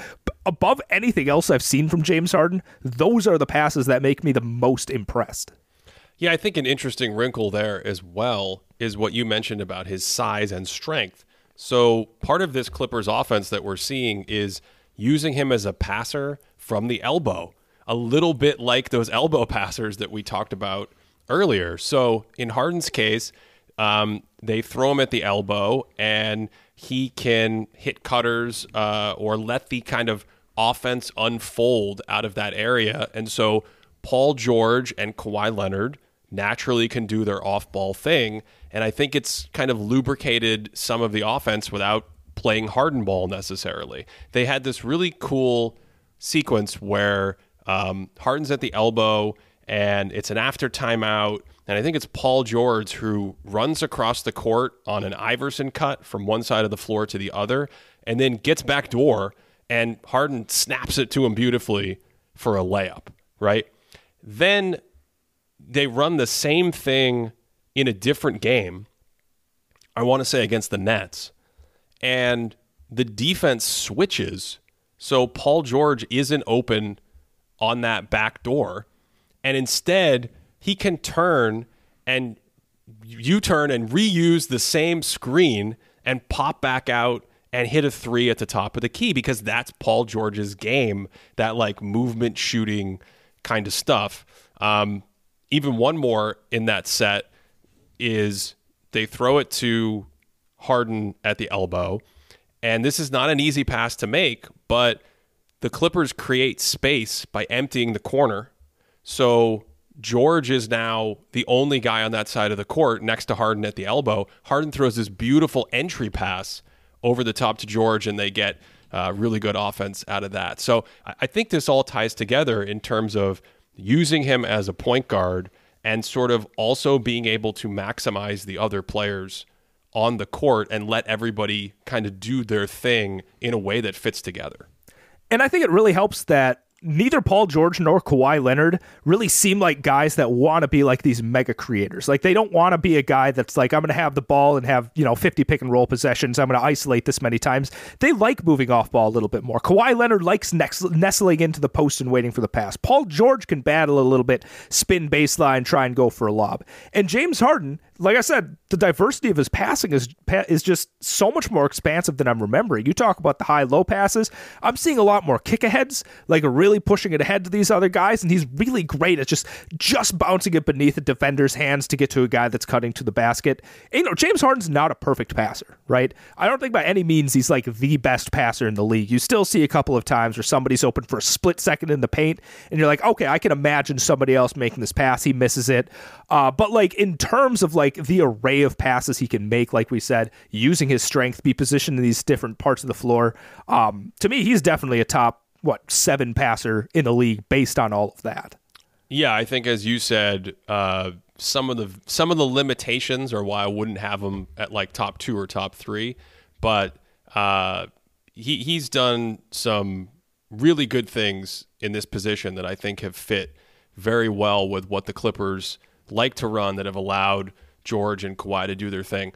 above anything else I've seen from James Harden, those are the passes that make me the most impressed. Yeah, I think an interesting wrinkle there as well is what you mentioned about his size and strength. So, part of this Clippers offense that we're seeing is using him as a passer from the elbow, a little bit like those elbow passers that we talked about earlier. So, in Harden's case, um, they throw him at the elbow and he can hit cutters uh, or let the kind of offense unfold out of that area. And so, Paul George and Kawhi Leonard naturally can do their off ball thing. And I think it's kind of lubricated some of the offense without playing Harden ball necessarily. They had this really cool sequence where um, Harden's at the elbow and it's an after timeout. And I think it's Paul George who runs across the court on an Iverson cut from one side of the floor to the other and then gets back door and Harden snaps it to him beautifully for a layup, right? Then they run the same thing in a different game. I want to say against the Nets, and the defense switches, so Paul George isn't open on that back door, and instead he can turn and U turn and reuse the same screen and pop back out and hit a three at the top of the key because that's Paul George's game, that like movement shooting kind of stuff. Um, even one more in that set is they throw it to Harden at the elbow. And this is not an easy pass to make, but the Clippers create space by emptying the corner. So George is now the only guy on that side of the court next to Harden at the elbow. Harden throws this beautiful entry pass over the top to George, and they get uh, really good offense out of that. So I think this all ties together in terms of using him as a point guard and sort of also being able to maximize the other players on the court and let everybody kind of do their thing in a way that fits together. And I think it really helps that neither Paul George nor Kawhi Leonard really seem like guys that want to be like these mega creators. Like they don't want to be a guy that's like I'm going to have the ball and have, you know, 50 pick and roll possessions. I'm going to isolate this many times. They like moving off ball a little bit more. Kawhi Leonard likes next, nestling into the post and waiting for the pass. Paul George can battle a little bit, spin baseline, try and go for a lob. And James Harden like I said, the diversity of his passing is is just so much more expansive than I'm remembering. You talk about the high low passes. I'm seeing a lot more kick aheads, like really pushing it ahead to these other guys, and he's really great at just just bouncing it beneath a defender's hands to get to a guy that's cutting to the basket. And, you know, James Harden's not a perfect passer, right? I don't think by any means he's like the best passer in the league. You still see a couple of times where somebody's open for a split second in the paint, and you're like, okay, I can imagine somebody else making this pass. He misses it. Uh, but like in terms of like the array of passes he can make, like we said, using his strength, be positioned in these different parts of the floor, um, to me, he's definitely a top what seven passer in the league based on all of that. Yeah, I think as you said, uh, some of the some of the limitations are why I wouldn't have him at like top two or top three, but uh, he he's done some really good things in this position that I think have fit very well with what the Clippers like to run that have allowed George and Kawhi to do their thing.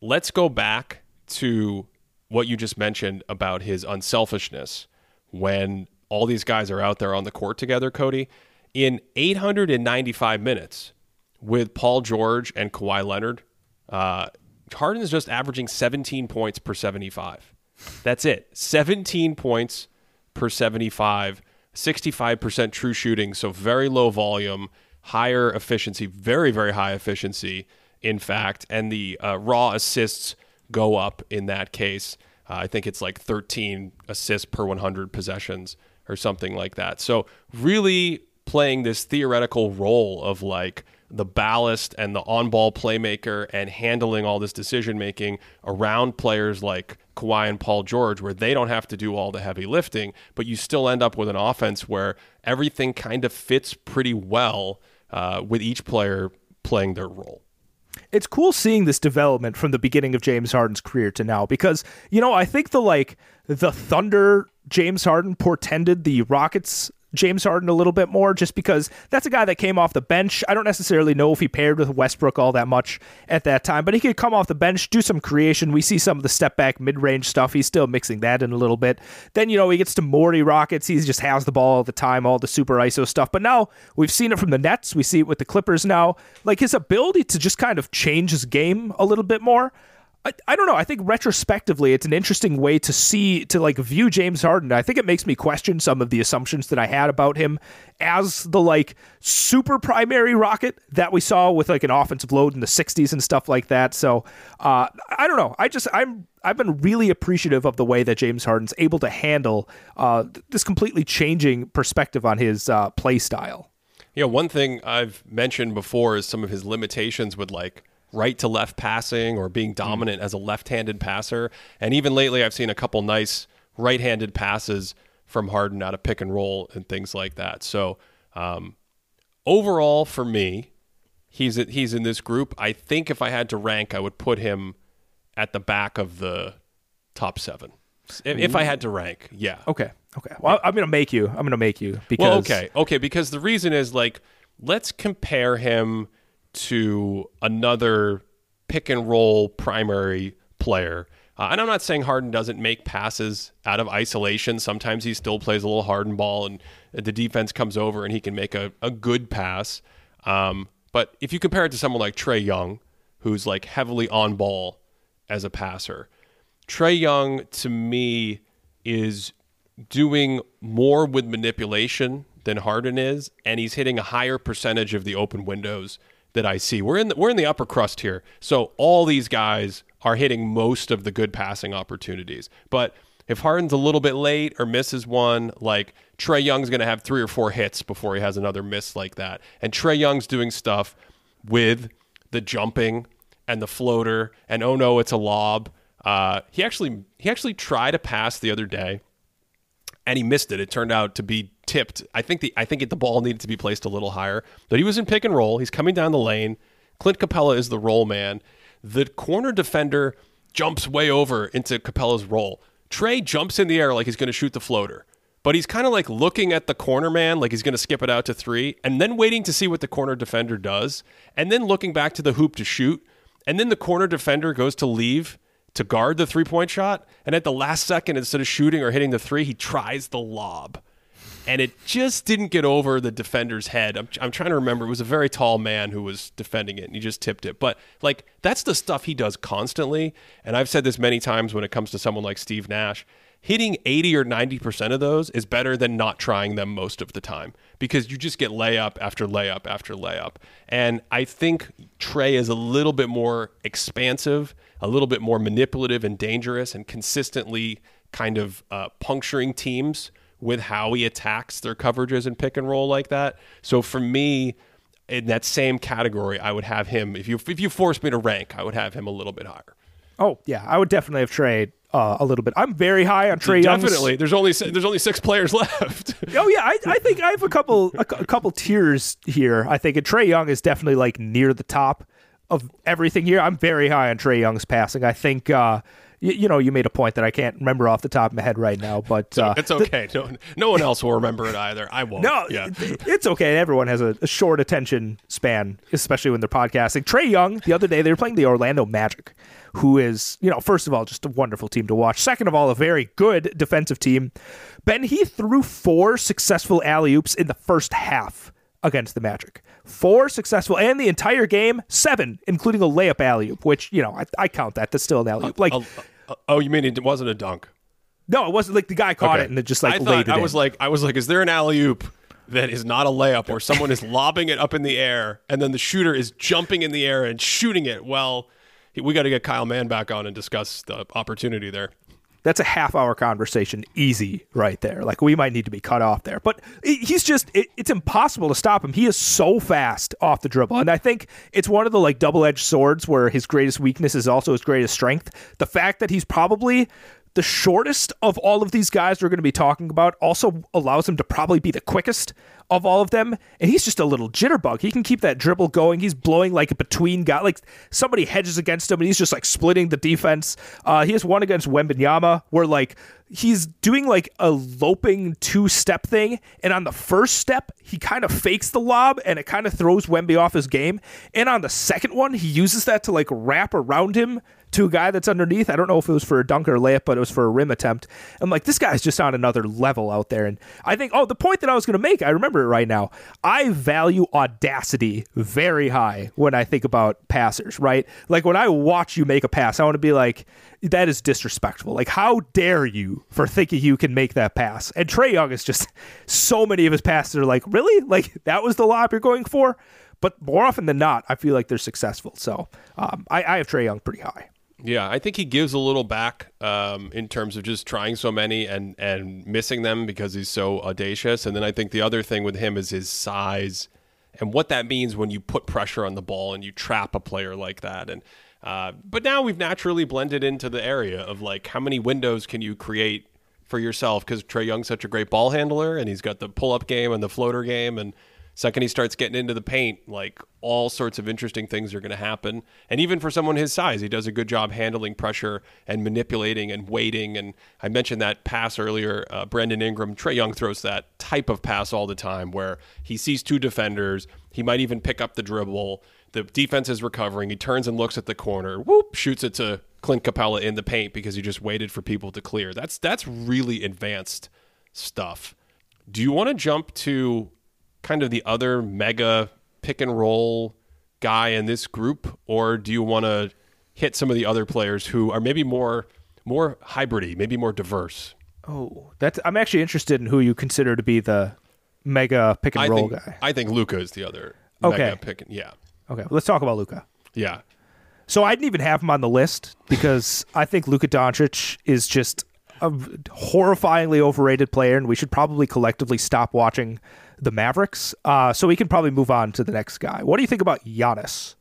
Let's go back to what you just mentioned about his unselfishness when all these guys are out there on the court together, Cody. In 895 minutes with Paul George and Kawhi Leonard, uh, Harden is just averaging 17 points per 75. That's it. 17 points per 75, 65% true shooting, so very low volume, higher efficiency, very, very high efficiency, in fact. And the uh, raw assists go up in that case. Uh, I think it's like 13 assists per 100 possessions or something like that. So, really playing this theoretical role of like the ballast and the on ball playmaker and handling all this decision making around players like Kawhi and Paul George, where they don't have to do all the heavy lifting, but you still end up with an offense where everything kind of fits pretty well uh, with each player playing their role. It's cool seeing this development from the beginning of James Harden's career to now because you know I think the like the Thunder James Harden portended the Rockets James Harden a little bit more just because that's a guy that came off the bench. I don't necessarily know if he paired with Westbrook all that much at that time, but he could come off the bench, do some creation. We see some of the step back mid range stuff. He's still mixing that in a little bit. Then, you know, he gets to Morey Rockets. He just has the ball all the time, all the super ISO stuff. But now we've seen it from the Nets. We see it with the Clippers now. Like his ability to just kind of change his game a little bit more. I, I don't know. I think retrospectively, it's an interesting way to see to like view James Harden. I think it makes me question some of the assumptions that I had about him as the like super primary rocket that we saw with like an offensive load in the '60s and stuff like that. So uh, I don't know. I just I'm I've been really appreciative of the way that James Harden's able to handle uh, this completely changing perspective on his uh, play style. Yeah, one thing I've mentioned before is some of his limitations with like right to left passing or being dominant mm. as a left-handed passer. And even lately, I've seen a couple nice right-handed passes from Harden out of pick and roll and things like that. So um, overall, for me, he's he's in this group. I think if I had to rank, I would put him at the back of the top seven. If, if I had to rank, yeah. Okay. Okay. Well, I'm gonna make you. I'm gonna make you because. Well, okay. Okay. Because the reason is like, let's compare him to another pick and roll primary player. Uh, and I'm not saying Harden doesn't make passes out of isolation. Sometimes he still plays a little Harden ball and the defense comes over and he can make a, a good pass. Um, but if you compare it to someone like Trae Young, who's like heavily on ball as a passer, Trae Young to me is doing more with manipulation than Harden is, and he's hitting a higher percentage of the open windows that I see. We're in the, we're in the upper crust here, so all these guys are hitting most of the good passing opportunities. But if Harden's a little bit late or misses one, like Trae Young's going to have three or four hits before he has another miss like that. And Trae Young's doing stuff with the jumping and the floater, and oh no, it's a lob. Uh, he actually he actually tried a pass the other day, and he missed it. It turned out to be tipped. I think the I think the ball needed to be placed a little higher, but he was in pick and roll. He's coming down the lane. Clint Capela is the roll man. The corner defender jumps way over into Capela's roll. Trae jumps in the air like he's going to shoot the floater, but he's kind of like looking at the corner man like he's going to skip it out to three, and then waiting to see what the corner defender does, and then looking back to the hoop to shoot, and then the corner defender goes to leave to guard the three point shot, and at the last second, instead of shooting or hitting the three, he tries the lob and it just didn't get over the defender's head. I'm, I'm trying to remember. It was a very tall man who was defending it, and he just tipped it. But like that's the stuff he does constantly. And I've said this many times when it comes to someone like Steve Nash. hitting 80 or 90% of those is better than not trying them most of the time because you just get layup after layup after layup. And I think Trae is a little bit more expansive, a little bit more manipulative and dangerous, and consistently kind of uh, puncturing teams with how he attacks their coverages and pick and roll like that. So for me, in that same category, I would have him. If you if you force me to rank, I would have him a little bit higher. Oh yeah, I would definitely have Trae uh, a little bit. I'm very high on Trae Young. Definitely. There's only there's only six players left. Oh yeah, I, I think I have a couple a, a couple tiers here. I think and Trae Young is definitely like near the top of everything here. I'm very high on Trae Young's passing. I think uh, you, you know you made a point that I can't remember off the top of my head right now, but uh, it's okay. no, no one else will remember it either. I won't. No, Yeah. it's okay. Everyone has a, a short attention span, especially when they're podcasting. Trae Young, the other day, they were playing the Orlando Magic, who is, you know, first of all, just a wonderful team to watch. Second of all, a very good defensive team. Ben, he threw four successful alley oops in the first half against the Magic. Four successful, and the entire game, seven, including a layup alley oop, which, you know, I, I count that. That's still an alley oop. Like, Oh, you mean it wasn't a dunk? no, it wasn't like the guy caught Okay. it and it just like I laid it I in. was like I was like, is there an alley oop that is not a layup where someone is lobbing it up in the air and then the shooter is jumping in the air and shooting it? Well, we got to get Kyle Mann back on and discuss the opportunity there. That's a half hour conversation easy right there. Like we might need to be cut off there. But he's just it, it's impossible to stop him. He is so fast off the dribble. And i think it's one of the like double-edged swords where his greatest weakness is also his greatest strength. The fact that he's probably the shortest of all of these guys we're going to be talking about also allows him to probably be the quickest of all of them and he's just a little jitterbug. He can keep that dribble going. He's blowing like a between guy like somebody hedges against him and he's just like splitting the defense. Uh, he has one against Wembanyama where like he's doing like a loping two step thing and on the first step he kind of fakes the lob and it kind of throws Wemby off his game and on the second one he uses that to like wrap around him to a guy that's underneath. I don't know if it was for a dunk or a layup, but it was for a rim attempt. I'm like, this guy's just on another level out there. And I think, oh, the point that I was going to make, I remember it right now. I value audacity very high when I think about passers, right? Like when I watch you make a pass, I want to be like, that is disrespectful. Like, how dare you for thinking you can make that pass? And Trae Young is just so many of his passes are like, really? Like, that was the lob you're going for? But more often than not, I feel like they're successful. So um, I, I have Trae Young pretty high. Yeah, I think he gives a little back um, in terms of just trying so many and and missing them because he's so audacious. And then I think the other thing with him is his size and what that means when you put pressure on the ball and you trap a player like that. And uh, but now we've naturally blended into the area of like how many windows can you create for yourself because Trae Young's such a great ball handler and he's got the pull up game and the floater game and second he starts getting into the paint like all sorts of interesting things are going to happen. And even for someone his size he does a good job handling pressure and manipulating and waiting and i mentioned that pass earlier uh, brandon ingram. Trae young throws that type of pass all the time where he sees two defenders. He might even pick up the dribble. The defense is recovering. He turns and looks at the corner. Whoop! Shoots it to clint capela in the paint because he just waited for people to clear. That's that's really advanced stuff. Do you want to jump to kind of the other mega pick and roll guy in this group, or do you want to hit some of the other players who are maybe more more hybridy, maybe more diverse? Oh, that's. I'm actually interested in who you consider to be the mega pick and I roll think guy. I think Luka is the other Okay. mega pick. And, yeah, Okay, let's talk about Luka. yeah. So I didn't even have him on the list because I think Luka Doncic is just a horrifyingly overrated player, and we should probably collectively stop watching the Mavericks. Uh, so we can probably move on to the next guy. What do you think about Giannis?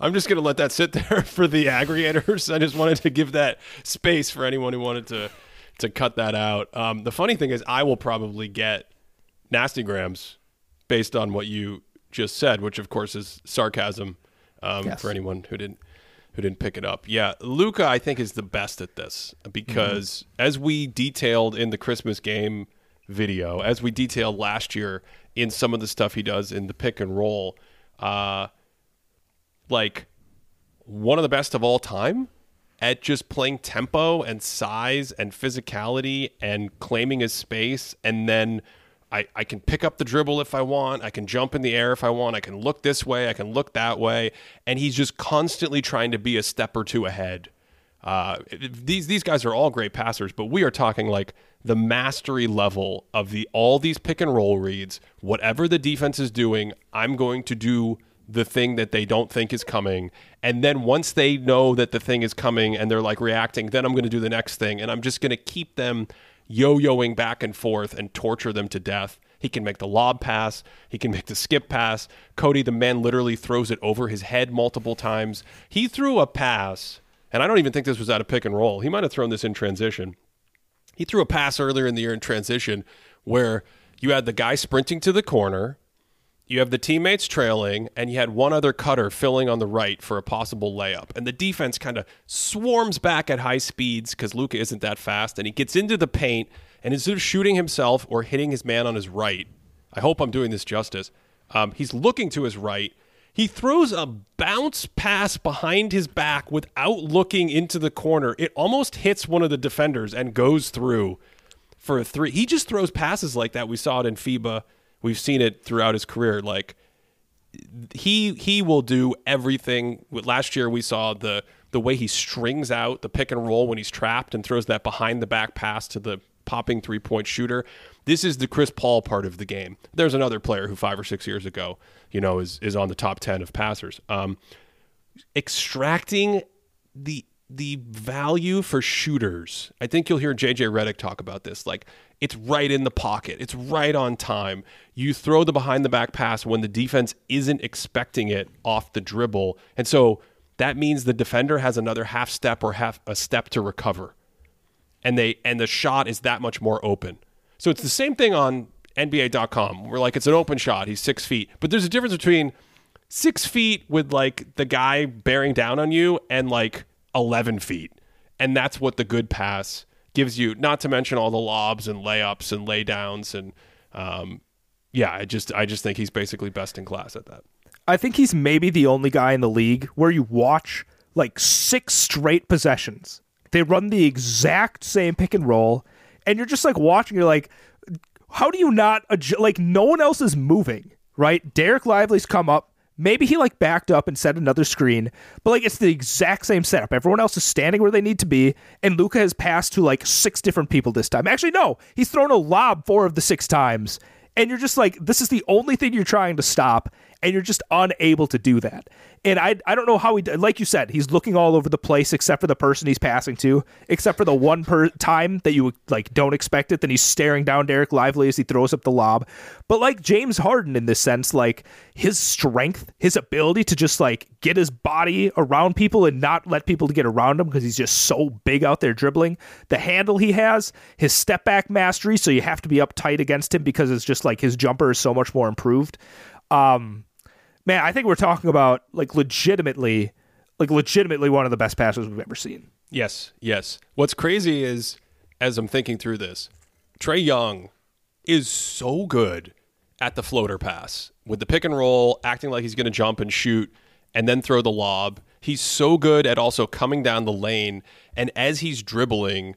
I'm just gonna let that sit there for the aggregators. I just wanted to give that space for anyone who wanted to to cut that out. Um, the funny thing is, I will probably get nasty grams based on what you just said, which of course is sarcasm um, Yes. for anyone who didn't who didn't pick it up. Yeah, Luka, I think is the best at this because as we detailed in the Christmas game video, as we detailed last year in some of the stuff he does in the pick and roll. Uh, like one of the best of all time at just playing tempo and size and physicality and claiming his space and then I, I can pick up the dribble if I want. I can jump in the air if I want. I can look this way. I can look that way. And he's just constantly trying to be a step or two ahead. Uh, these these guys are all great passers, but we are talking like the mastery level of the all these pick and roll reads. Whatever the defense is doing, I'm going to do the thing that they don't think is coming. And then once they know that the thing is coming and they're like reacting, then I'm going to do the next thing. And I'm just going to keep them yo yoing back and forth and torture them to death. He can make the lob pass. He can make the skip pass. Cody, the man, literally throws it over his head multiple times. He threw a pass, and I don't even think this was out of pick and roll. He might have thrown this in transition. He threw a pass earlier in the year in transition where you had the guy sprinting to the corner, you have the teammates trailing, and you had one other cutter filling on the right for a possible layup. And the defense kind of swarms back at high speeds because Luka isn't that fast, and he gets into the paint, and instead of shooting himself or hitting his man on his right, I hope I'm doing this justice. Um, he's looking to his right. He throws a bounce pass behind his back without looking into the corner. It almost hits one of the defenders and goes through for a three. He just throws passes like that. We saw it in FIBA. We've seen it throughout his career. Like he he will do everything. Last year we saw the the way he strings out the pick and roll when he's trapped and throws that behind the back pass to the popping three point shooter. This is the Chris Paul part of the game. There's another player who five or six years ago, you know, is is on the top ten of passers. Um, extracting the the value for shooters. I think you'll hear JJ Redick talk about this. Like it's right in the pocket. It's right on time. You throw the behind the back pass when the defense isn't expecting it off the dribble. And so that means the defender has another half step or half a step to recover. And they and the shot is that much more open. So it's the same thing on NBA.com. We're like it's an open shot. He's six feet. But there's a difference between six feet with like the guy bearing down on you and like 11 feet. And that's what the good pass gives you, not to mention all the lobs and layups and laydowns. And um, yeah, I just, I just think he's basically best in class at that. I think he's maybe the only guy in the league where you watch like six straight possessions. They run the exact same pick and roll, and you're just like watching. You're like, how do you not adjust? like? No one else is moving, right? Dereck Lively's come up. Maybe he like backed up and set another screen, but like it's the exact same setup. Everyone else is standing where they need to be, and Luka has passed to like six different people this time. Actually, no, he's thrown a lob four of the six times, and you're just like, this is the only thing you're trying to stop, and you're just unable to do that. And I, I don't know how he, like you said, he's looking all over the place except for the person he's passing to, except for the one per time that you like don't expect it. Then he's staring down Dereck Lively as he throws up the lob. But like James Harden in this sense, like his strength, his ability to just like get his body around people and not let people get around him because he's just so big out there dribbling. The handle he has, his step back mastery, so you have to be uptight against him because it's just like his jumper is so much more improved. Um, man, I think we're talking about like legitimately, like legitimately one of the best passes we've ever seen. Yes, yes. What's crazy is, as I'm thinking through this, Trae Young is so good at the floater pass with the pick and roll, acting like he's going to jump and shoot and then throw the lob. He's so good at also coming down the lane and as he's dribbling,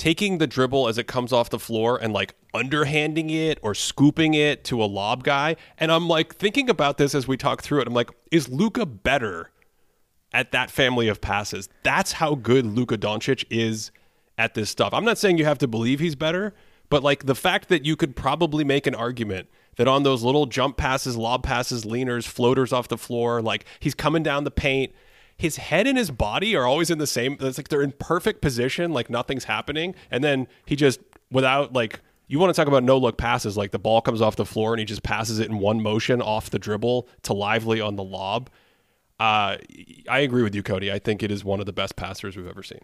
taking the dribble as it comes off the floor and like underhanding it or scooping it to a lob guy. And I'm like thinking about this as we talk through it. I'm like, is Luka better at that family of passes? That's how good Luka Doncic is at this stuff. I'm not saying you have to believe he's better, but like the fact that you could probably make an argument that on those little jump passes, lob passes, leaners, floaters off the floor, like he's coming down the paint his head and his body are always in the same it's like they're in perfect position like nothing's happening. And then he just without like you want to talk about no look passes like the ball comes off the floor and he just passes it in one motion off the dribble to lively on the lob. Uh, i agree with you cody. I think it is one of the best passers we've ever seen.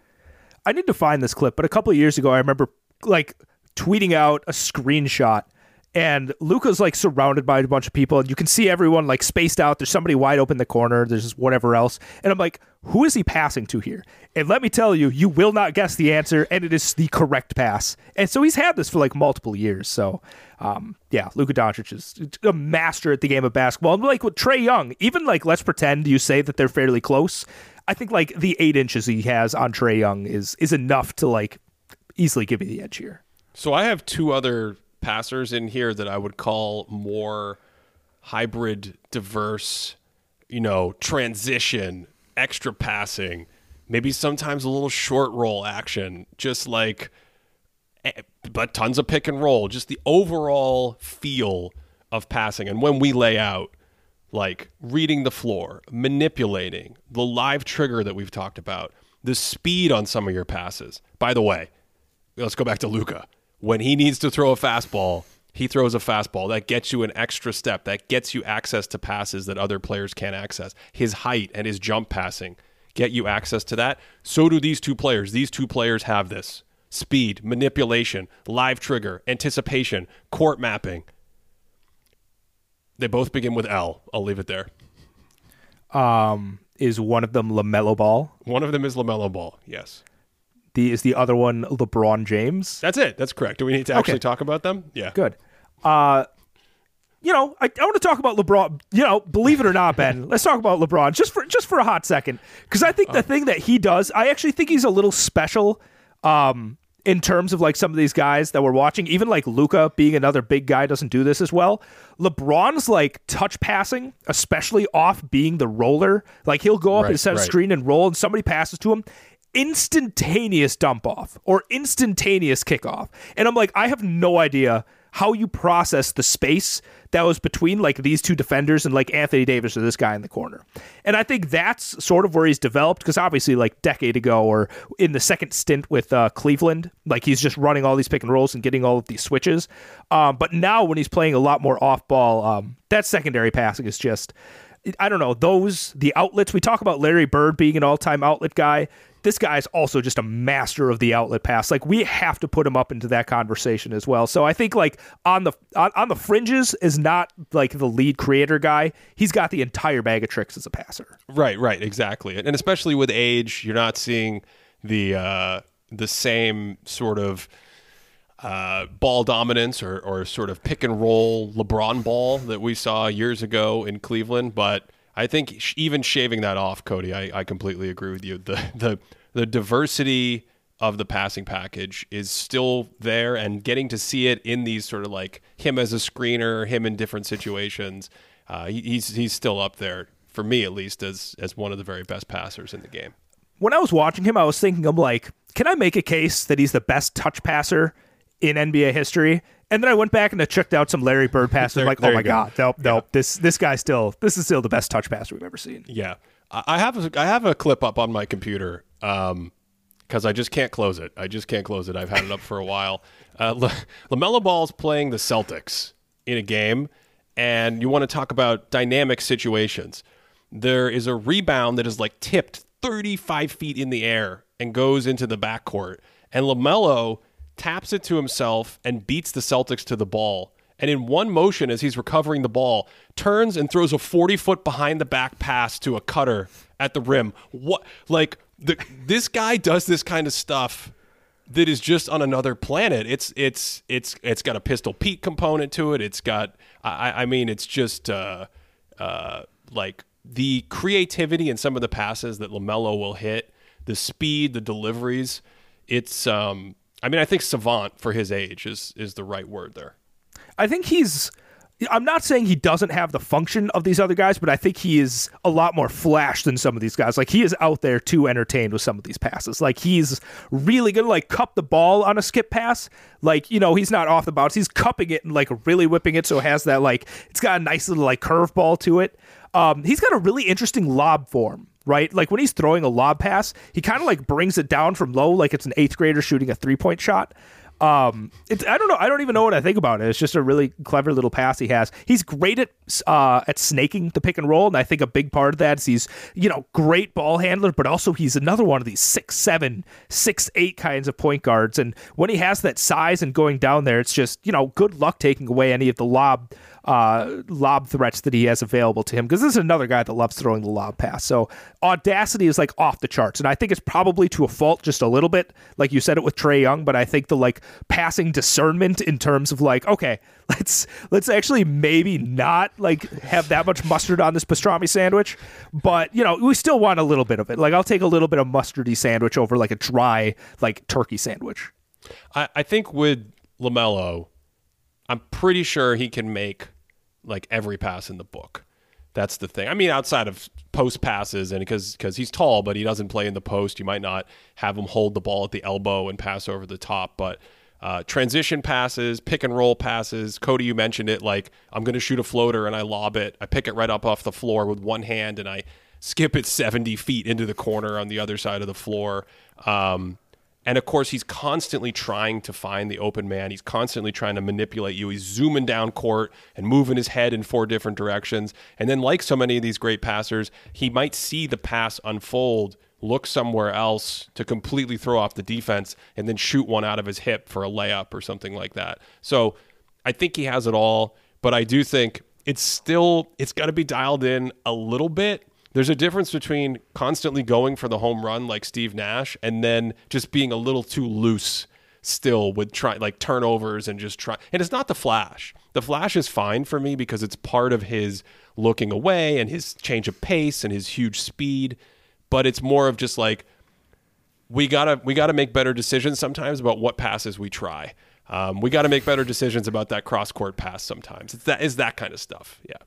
I need to find this clip, but a couple years ago, I remember like tweeting out a screenshot and Luka's like surrounded by a bunch of people, and you can see everyone like spaced out. There's somebody wide open in the corner. There's whatever else, and I'm like, who is he passing to here? And let me tell you, you will not guess the answer, and it is the correct pass. And so he's had this for like multiple years. So, um, yeah, Luka Doncic is a master at the game of basketball. And like with Trae Young, even like let's pretend you say that they're fairly close. I think like the eight inches he has on Trae Young is is enough to like easily give me the edge here. So I have two other passers in here that I would call more hybrid, diverse, you know, transition, extra passing. maybe sometimes a little short roll action, just like, eh, but tons of pick and roll, just the overall feel of passing. And when we lay out, like reading the floor, manipulating, the live trigger that we've talked about, the speed on some of your passes. By the way, let's go back to Luka. When he needs to throw a fastball, he throws a fastball that gets you an extra step, that gets you access to passes that other players can't access. His height and his jump passing get you access to that. So do these two players. These two players have this speed, manipulation, live trigger, anticipation, court mapping. They both begin with L. I'll leave it there. Um, is one of them Lamelo Ball? One of them is LaMelo Ball. Yes. The is the other one LeBron James? That's it. That's correct. Do we need to actually Okay. talk about them? Yeah. Good. Uh, you know, I, I want to talk about LeBron. You know, believe it or not, Ben, let's talk about LeBron just for just for a hot second because I think the thing that he does, I actually think he's a little special. Um, in terms of like some of these guys that we're watching, even like Luka being another big guy doesn't do this as well. LeBron's like touch passing, especially off being the roller, like he'll go up Right, and set a screen and roll, and somebody passes to him. Instantaneous dump off or instantaneous kickoff. And I'm like, I have no idea how you process the space that was between like these two defenders and like Anthony Davis or this guy in the corner. And I think that's sort of where he's developed because obviously like decade ago or in the second stint with uh, Cleveland, like he's just running all these pick and rolls and getting all of these switches. Um, but now when he's playing a lot more off ball, um, that secondary passing is just I don't know those the outlets we talk about Larry Bird being an all-time outlet guy. This guy is also just a master of the outlet pass. Like we have to put him up into that conversation as well. So I think like on the on, on the fringes is not like the lead creator guy. He's got the entire bag of tricks as a passer. Right, right, exactly. And especially with age, you're not seeing the uh, the same sort of uh, ball dominance or, or sort of pick and roll LeBron ball that we saw years ago in Cleveland. But I think even shaving that off, Cody, I, I completely agree with you. The the the diversity of the passing package is still there, and getting to see it in these sort of like him as a screener, him in different situations, uh, he, he's he's still up there for me at least as as one of the very best passers in the game. When I was watching him, I was thinking, I'm like, can I make a case that he's the best touch passer in NBA history? And then I went back and I checked out some Larry Bird passes. There- like, oh my go. god, nope, nope. This this guy still this is still the best touch passer we've ever seen. Yeah, I I have a, I have a clip up on my computer because I just can't close it. I just can't close it. I've had it up for a while. Uh, La- Lamelo Ball's playing the Celtics in a game, and you want to talk about dynamic situations. There is a rebound that is like tipped 35 feet in the air and goes into the backcourt, and Lamelo taps it to himself and beats the Celtics to the ball. And in one motion, as he's recovering the ball, turns and throws a 40 foot behind the back pass to a cutter at the rim. What, like, the, this guy does this kind of stuff that is just on another planet. It's it's it's it's got a pistol Pete component to it. It's got I, I mean it's just uh, uh, like the creativity in some of the passes that Lamelo will hit, the speed, the deliveries. It's um I mean I think savant for his age is is the right word there. I think he's. I'm not saying he doesn't have the function of these other guys, but I think he is a lot more flash than some of these guys. Like he is out there too entertained with some of these passes. Like he's really gonna like cup the ball on a skip pass. Like you know he's not off the bounce. He's cupping it and like really whipping it, so it has that like it's got a nice little like curveball to it. Um, he's got a really interesting lob form right? Like when he's throwing a lob pass, he kind of like brings it down from low, like it's an eighth grader shooting a three point shot. Um, it's I don't know. I don't even know what I think about it. It's just a really clever little pass he has. He's great at uh at snaking the pick and roll, and I think a big part of that is he's you know great ball handler, but also he's another one of these six seven, six eight kinds of point guards. And when he has that size and going down there, it's just you know good luck taking away any of the lob uh, lob threats that he has available to him because this is another guy that loves throwing the lob pass. So audacity is like off the charts, and I think it's probably to a fault just a little bit, like you said it with Trae Young. But I think the like passing discernment in terms of like, okay, let's let's actually maybe not like have that much mustard on this pastrami sandwich, but you know we still want a little bit of it. Like I'll take a little bit of mustardy sandwich over like a dry like turkey sandwich. I, I think with Lamelo, I'm pretty sure he can make like every pass in the book. That's the thing. I mean, outside of post passes, and because because he's tall, but he doesn't play in the post, you might not have him hold the ball at the elbow and pass over the top. But uh, transition passes, pick and roll passes. Cody, you mentioned it. Like I'm going to shoot a floater and I lob it. I pick it right up off the floor with one hand and I skip it 70 feet into the corner on the other side of the floor. Um, and of course, he's constantly trying to find the open man. He's constantly trying to manipulate you. He's zooming down court and moving his head in four different directions. And then, like so many of these great passers, he might see the pass unfold, look somewhere else to completely throw off the defense, and then shoot one out of his hip for a layup or something like that. So I think he has it all, but I do think it's still, it's got to be dialed in a little bit there's a difference between constantly going for the home run like Steve Nash and then just being a little too loose still with try like turnovers and just try and it's not the flash. The flash is fine for me because it's part of his looking away and his change of pace and his huge speed, but it's more of just like we gotta we gotta make better decisions sometimes about what passes we try. Um, we got to make better decisions about that cross court pass sometimes. It's that is that kind of stuff. Yeah.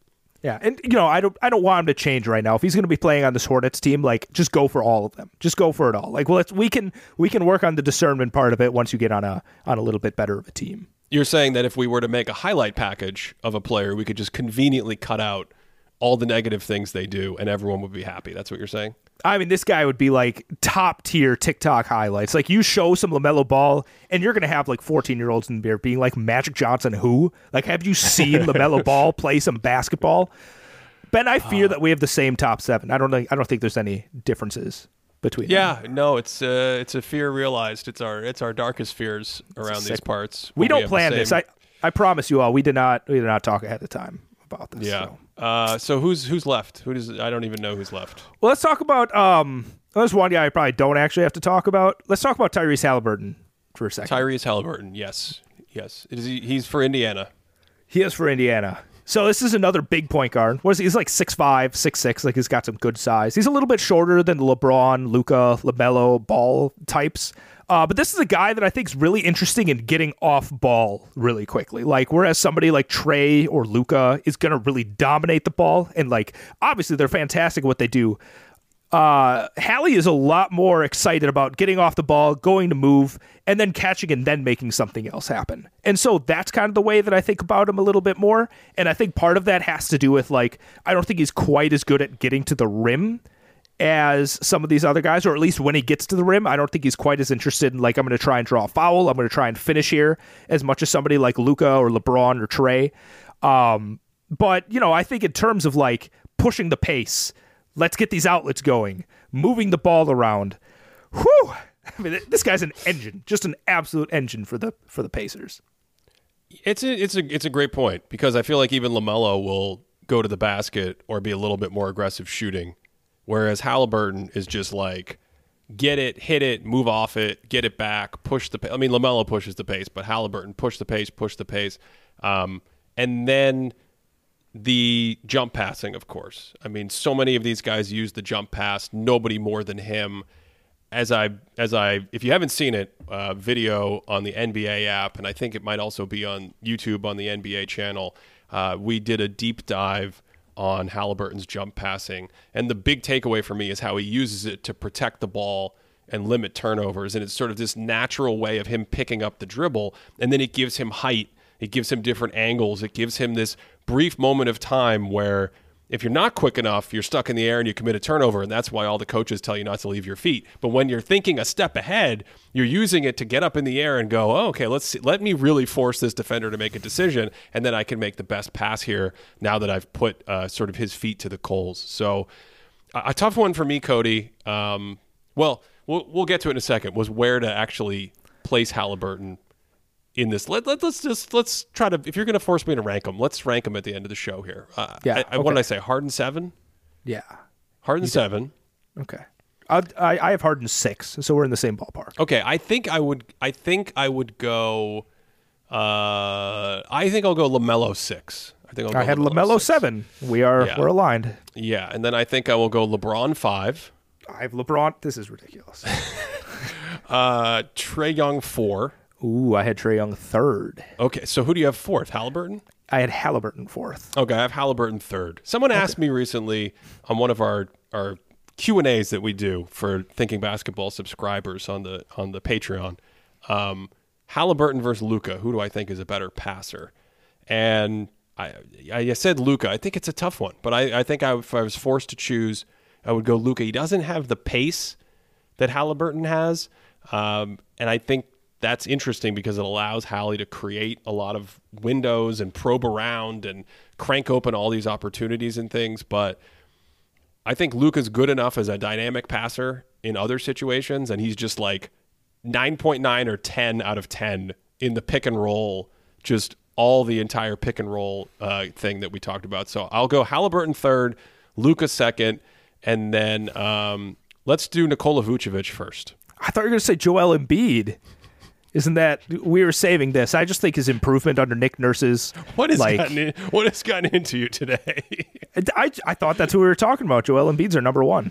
Yeah, and you know, I don't, I don't want him to change right now. If he's going to be playing on this Hornets team, like, just go for all of them. Just go for it all. Like, well, let's, we can, we can work on the discernment part of it once you get on a, on a little bit better of a team. You're saying that if we were to make a highlight package of a player, we could just conveniently cut out all the negative things they do, and everyone would be happy. That's what you're saying. I mean, this guy would be like top tier TikTok highlights. Like you show some Lamelo Ball, and you're gonna have like 14 year olds in the beer being like Magic Johnson. Who? Like, have you seen Lamelo Ball play some basketball? Ben, I fear uh, that we have the same top seven. I don't think I don't think there's any differences between. Yeah, them. no, it's uh, it's a fear realized. It's our it's our darkest fears around these parts. We don't we plan this. I I promise you all. We did not we did not talk ahead of time about this. Yeah. So, uh, so who's who's left? Who does I don't even know who's left. Well, let's talk about um. There's one guy I probably don't actually have to talk about. Let's talk about Tyrese Halliburton for a second. Tyrese Halliburton, yes, yes. Is he, he's for Indiana. He is for Indiana. So this is another big point guard. What is he? He's like 6'5", 6'6", Like he's got some good size. He's a little bit shorter than LeBron, Luka, Lamelo, Ball types. Uh, but this is a guy that I think is really interesting in getting off ball really quickly. Like whereas somebody like Trae or Luka is going to really dominate the ball, and like obviously they're fantastic at what they do uh, Hallie is a lot more excited about getting off the ball, going to move, and then catching and then making something else happen. And so that's kind of the way that I think about him a little bit more. And I think part of that has to do with like, I don't think he's quite as good at getting to the rim as some of these other guys, or at least when he gets to the rim, I don't think he's quite as interested in like, I'm going to try and draw a foul, I'm going to try and finish here as much as somebody like Luka or LeBron or Trae. Um, but, you know, I think in terms of like pushing the pace, Let's get these outlets going, moving the ball around. Whew! I mean, this guy's an engine, just an absolute engine for the for the Pacers. It's a it's a it's a great point because I feel like even Lamelo will go to the basket or be a little bit more aggressive shooting, whereas Halliburton is just like get it, hit it, move off it, get it back, push the. I mean, Lamelo pushes the pace, but Halliburton push the pace, push the pace, um, and then the jump passing, of course. I mean, so many of these guys use the jump pass. Nobody more than him. As I, as I, if you haven't seen it, uh, video on the NBA app, and I think it might also be on YouTube on the NBA channel. Uh, we did a deep dive on Halliburton's jump passing, and the big takeaway for me is how he uses it to protect the ball and limit turnovers. And it's sort of this natural way of him picking up the dribble, and then it gives him height. It gives him different angles. It gives him this brief moment of time where if you're not quick enough, you're stuck in the air and you commit a turnover, and that's why all the coaches tell you not to leave your feet. But when you're thinking a step ahead, you're using it to get up in the air and go, oh, "Okay, let's see, let me really force this defender to make a decision, and then I can make the best pass here now that I've put uh, sort of his feet to the coals." So, a, a tough one for me, Cody. Um, well, well, we'll get to it in a second. Was where to actually place Halliburton in this. Let, let us just let's try to. If you're going to force me to rank them, let's rank them at the end of the show here. Uh, yeah. I, I, okay. What did I say? Harden seven. Yeah. Harden seven. Okay. I, I have Harden six, so we're in the same ballpark. Okay, I think I would. I think I would go. Uh, I think I'll go Lamelo six. I think I'll I had Lamelo seven. We are yeah. we're aligned. Yeah, and then I think I will go LeBron five. I have LeBron. This is ridiculous. uh, Trae Young four. Ooh, I had Trae Young third. Okay, so who do you have fourth? Halliburton. I had Halliburton fourth. Okay, I have Halliburton third. Someone asked me recently on one of our our Q and A's that we do for Thinking Basketball subscribers on the on the Patreon. Um, Halliburton versus Luka. Who do I think is a better passer? And I I said Luka. I think it's a tough one, but I, I think I, if I was forced to choose, I would go Luka. He doesn't have the pace that Halliburton has, um, and I think that's interesting because it allows Hallie to create a lot of windows and probe around and crank open all these opportunities and things. But I think Luka's good enough as a dynamic passer in other situations, and he's just like 9.9 or 10 out of 10 in the pick and roll, just all the entire pick and roll uh, thing that we talked about. So I'll go Halliburton third, Luka second, and then um, let's do Nikola Vucevic first. I thought you were going to say Joel Embiid. Isn't that we were saving this? I just think his improvement under Nick Nurse's What has like gotten in, what has gotten into you today? I, I thought that's who we were talking about. Joel Embiid's our number one.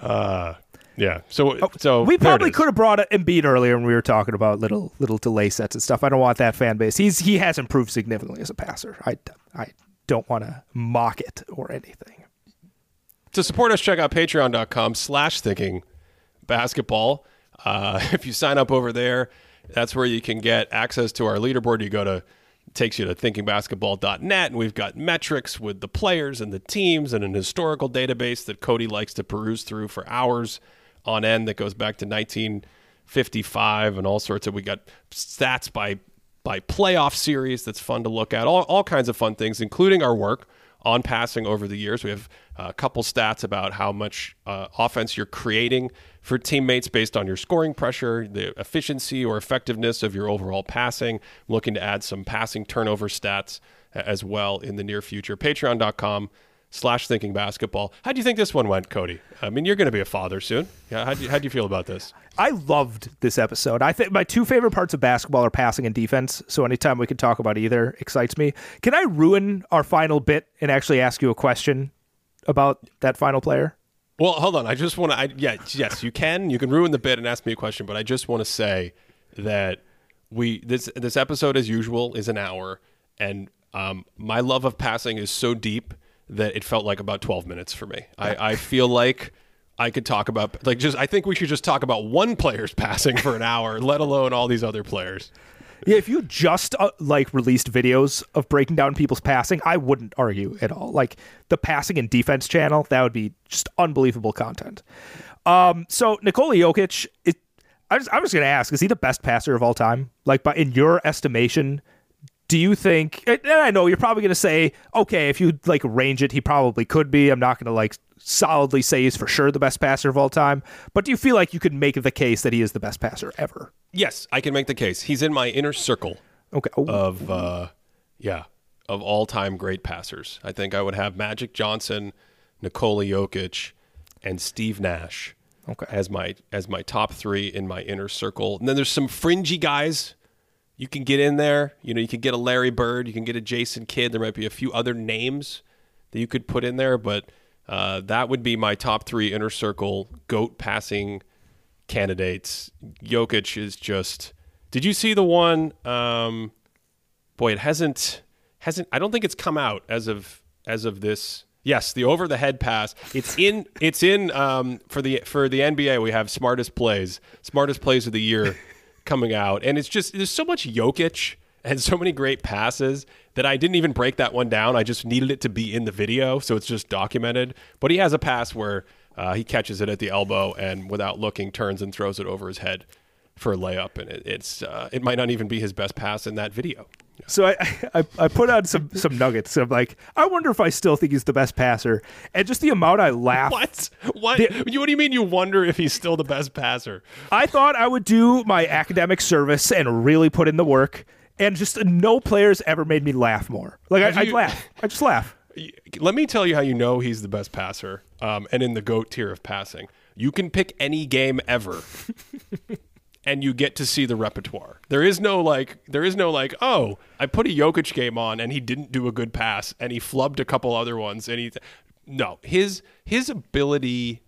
Uh, yeah. So oh, so Oh, we probably could have brought Embiid earlier when we were talking about little little delay sets and stuff. I don't want that fan base. He's he has improved significantly as a passer. I I don't want to mock it or anything. to support us, check out patreon.com slash thinking basketball. Uh, if you sign up over there, that's where you can get access to our leaderboard. You go to takes you to thinkingbasketball.net and we've got metrics with the players and the teams and an historical database that Cody likes to peruse through for hours on end that goes back to 1955 and all sorts of we got stats by by playoff series that's fun to look at all, all kinds of fun things including our work on passing over the years. We have a couple stats about how much uh, offense you're creating for teammates based on your scoring pressure, the efficiency or effectiveness of your overall passing. I'm looking to add some passing turnover stats as well in the near future. Patreon.com slash thinking basketball. How do you think this one went, Cody? I mean, you're going to be a father soon. Yeah, how do you, how do you feel about this? I loved this episode. I think my two favorite parts of basketball are passing and defense. So anytime we can talk about either excites me. Can I ruin our final bit and actually ask you a question about that final player? Well, hold on. I just want to. I, yeah, yes, you can. You can ruin the bit and ask me a question, but I just want to say that we this this episode, as usual, is an hour, and um, my love of passing is so deep that it felt like about twelve minutes for me. I, I feel like I could talk about like just. I think we should just talk about one player's passing for an hour, let alone all these other players. Yeah, if you just uh, like released videos of breaking down people's passing, I wouldn't argue at all. Like the passing and defense channel, that would be just unbelievable content. Um, so Nikola Jokic, it, I was, I was going to ask, is he the best passer of all time? Like, by in your estimation, do you think? And I know you're probably going to say, okay, if you like range it, he probably could be. I'm not going to like solidly say he's for sure the best passer of all time, but do you feel like you could make the case that he is the best passer ever? Yes, I can make the case. He's in my inner circle. Okay. Oh, of uh, yeah of all time great passers. I think I would have Magic Johnson, Nikola Jokic, and Steve Nash Okay. as my as my top three in my inner circle. And then there's some fringy guys you can get in there. You know, you can get a Larry Bird, you can get a Jason Kidd. There might be a few other names that you could put in there, but uh, that would be my top three inner circle goat passing candidates. Jokic is just. Did you see the one? Um, boy, it hasn't hasn't. I don't think it's come out as of as of this. Yes, the over the head pass. It's in. It's in um, for the for the NBA. We have smartest plays, smartest plays of the year coming out, and it's just there's so much Jokic and so many great passes that I didn't even break that one down. I just needed it to be in the video, so it's just documented. But he has a pass where uh, he catches it at the elbow and without looking turns and throws it over his head for a layup, and it, it's uh, it might not even be his best pass in that video. So I, I I put on some some nuggets. I'm like, I wonder if I still think he's the best passer, and just the amount I laugh. What? What? The- you, what do you mean? You wonder if he's still the best passer? I thought I would do my academic service and really put in the work, and just no players ever made me laugh more. Like Have I, I laugh. I just laugh. Let me tell you how you know he's the best passer, um, and in the goat tier of passing. You can pick any game ever, and you get to see the repertoire. There is no like, there is no like, oh, I put a Jokic game on and he didn't do a good pass, and he flubbed a couple other ones, and he, no, his his ability,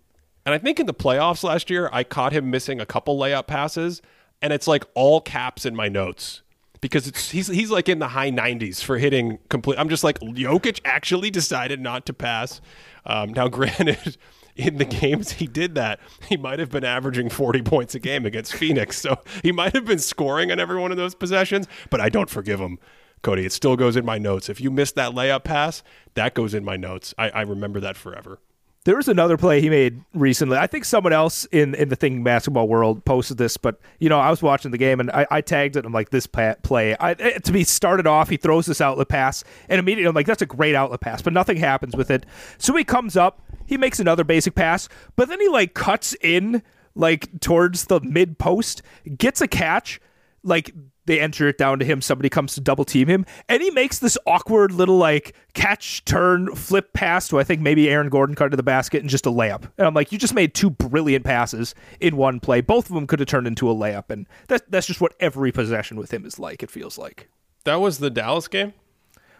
and I think in the playoffs last year, I caught him missing a couple layup passes, and it's like all caps in my notes because it's he's he's like in the high 90s for hitting complete. I'm just like Jokic actually decided not to pass. Um, now, granted, in the games he did that, he might have been averaging 40 points a game against Phoenix, so he might have been scoring on every one of those possessions. But I don't forgive him. Cody, it still goes in my notes. If you missed that layup pass, that goes in my notes. I, I remember that forever. There was another play he made recently. I think someone else in, in the thing basketball world posted this, but you know I was watching the game and I, I tagged it. I'm like, this play I, to be started off. He throws this outlet pass and immediately I'm like, that's a great outlet pass, but nothing happens with it. So he comes up, he makes another basic pass, but then he like cuts in like towards the mid post, gets a catch, like they enter it down to him. Somebody comes to double team him, and he makes this awkward little like catch, turn, flip pass to I think maybe Aaron Gordon cut to the basket and just a layup. And I'm like, you just made two brilliant passes in one play. Both of them could have turned into a layup, and that's that's just what every possession with him is like. It feels like. That was the Dallas game.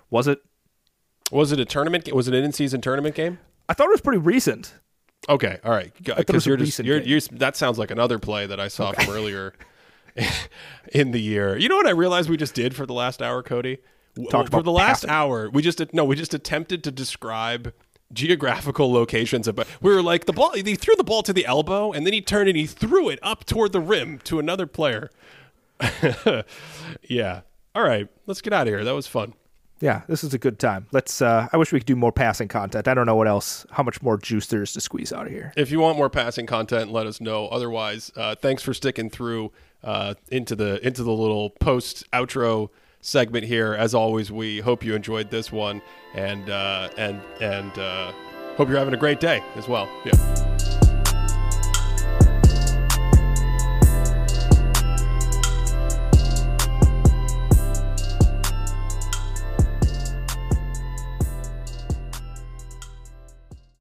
Was it? Was it a tournament? Was it an in-season tournament game? I thought it was pretty recent. Okay, all right, because you're just you're, you're, that sounds like another play that I saw okay. from earlier. in the year. You know what I realized we just did for the last hour, Cody? Talked for the last passing. hour, we just no, we just attempted to describe geographical locations of we were like the ball he threw the ball to the elbow and then he turned and he threw it up toward the rim to another player. yeah. All right, let's get out of here. That was fun. Yeah, this is a good time. Let's. Uh, I wish we could do more passing content. I don't know what else, how much more juice there is to squeeze out of here. If you want more passing content, let us know. Otherwise, uh, thanks for sticking through uh, into the into the little post outro segment here. As always, we hope you enjoyed this one, and uh, and and uh, hope you're having a great day as well. Yeah.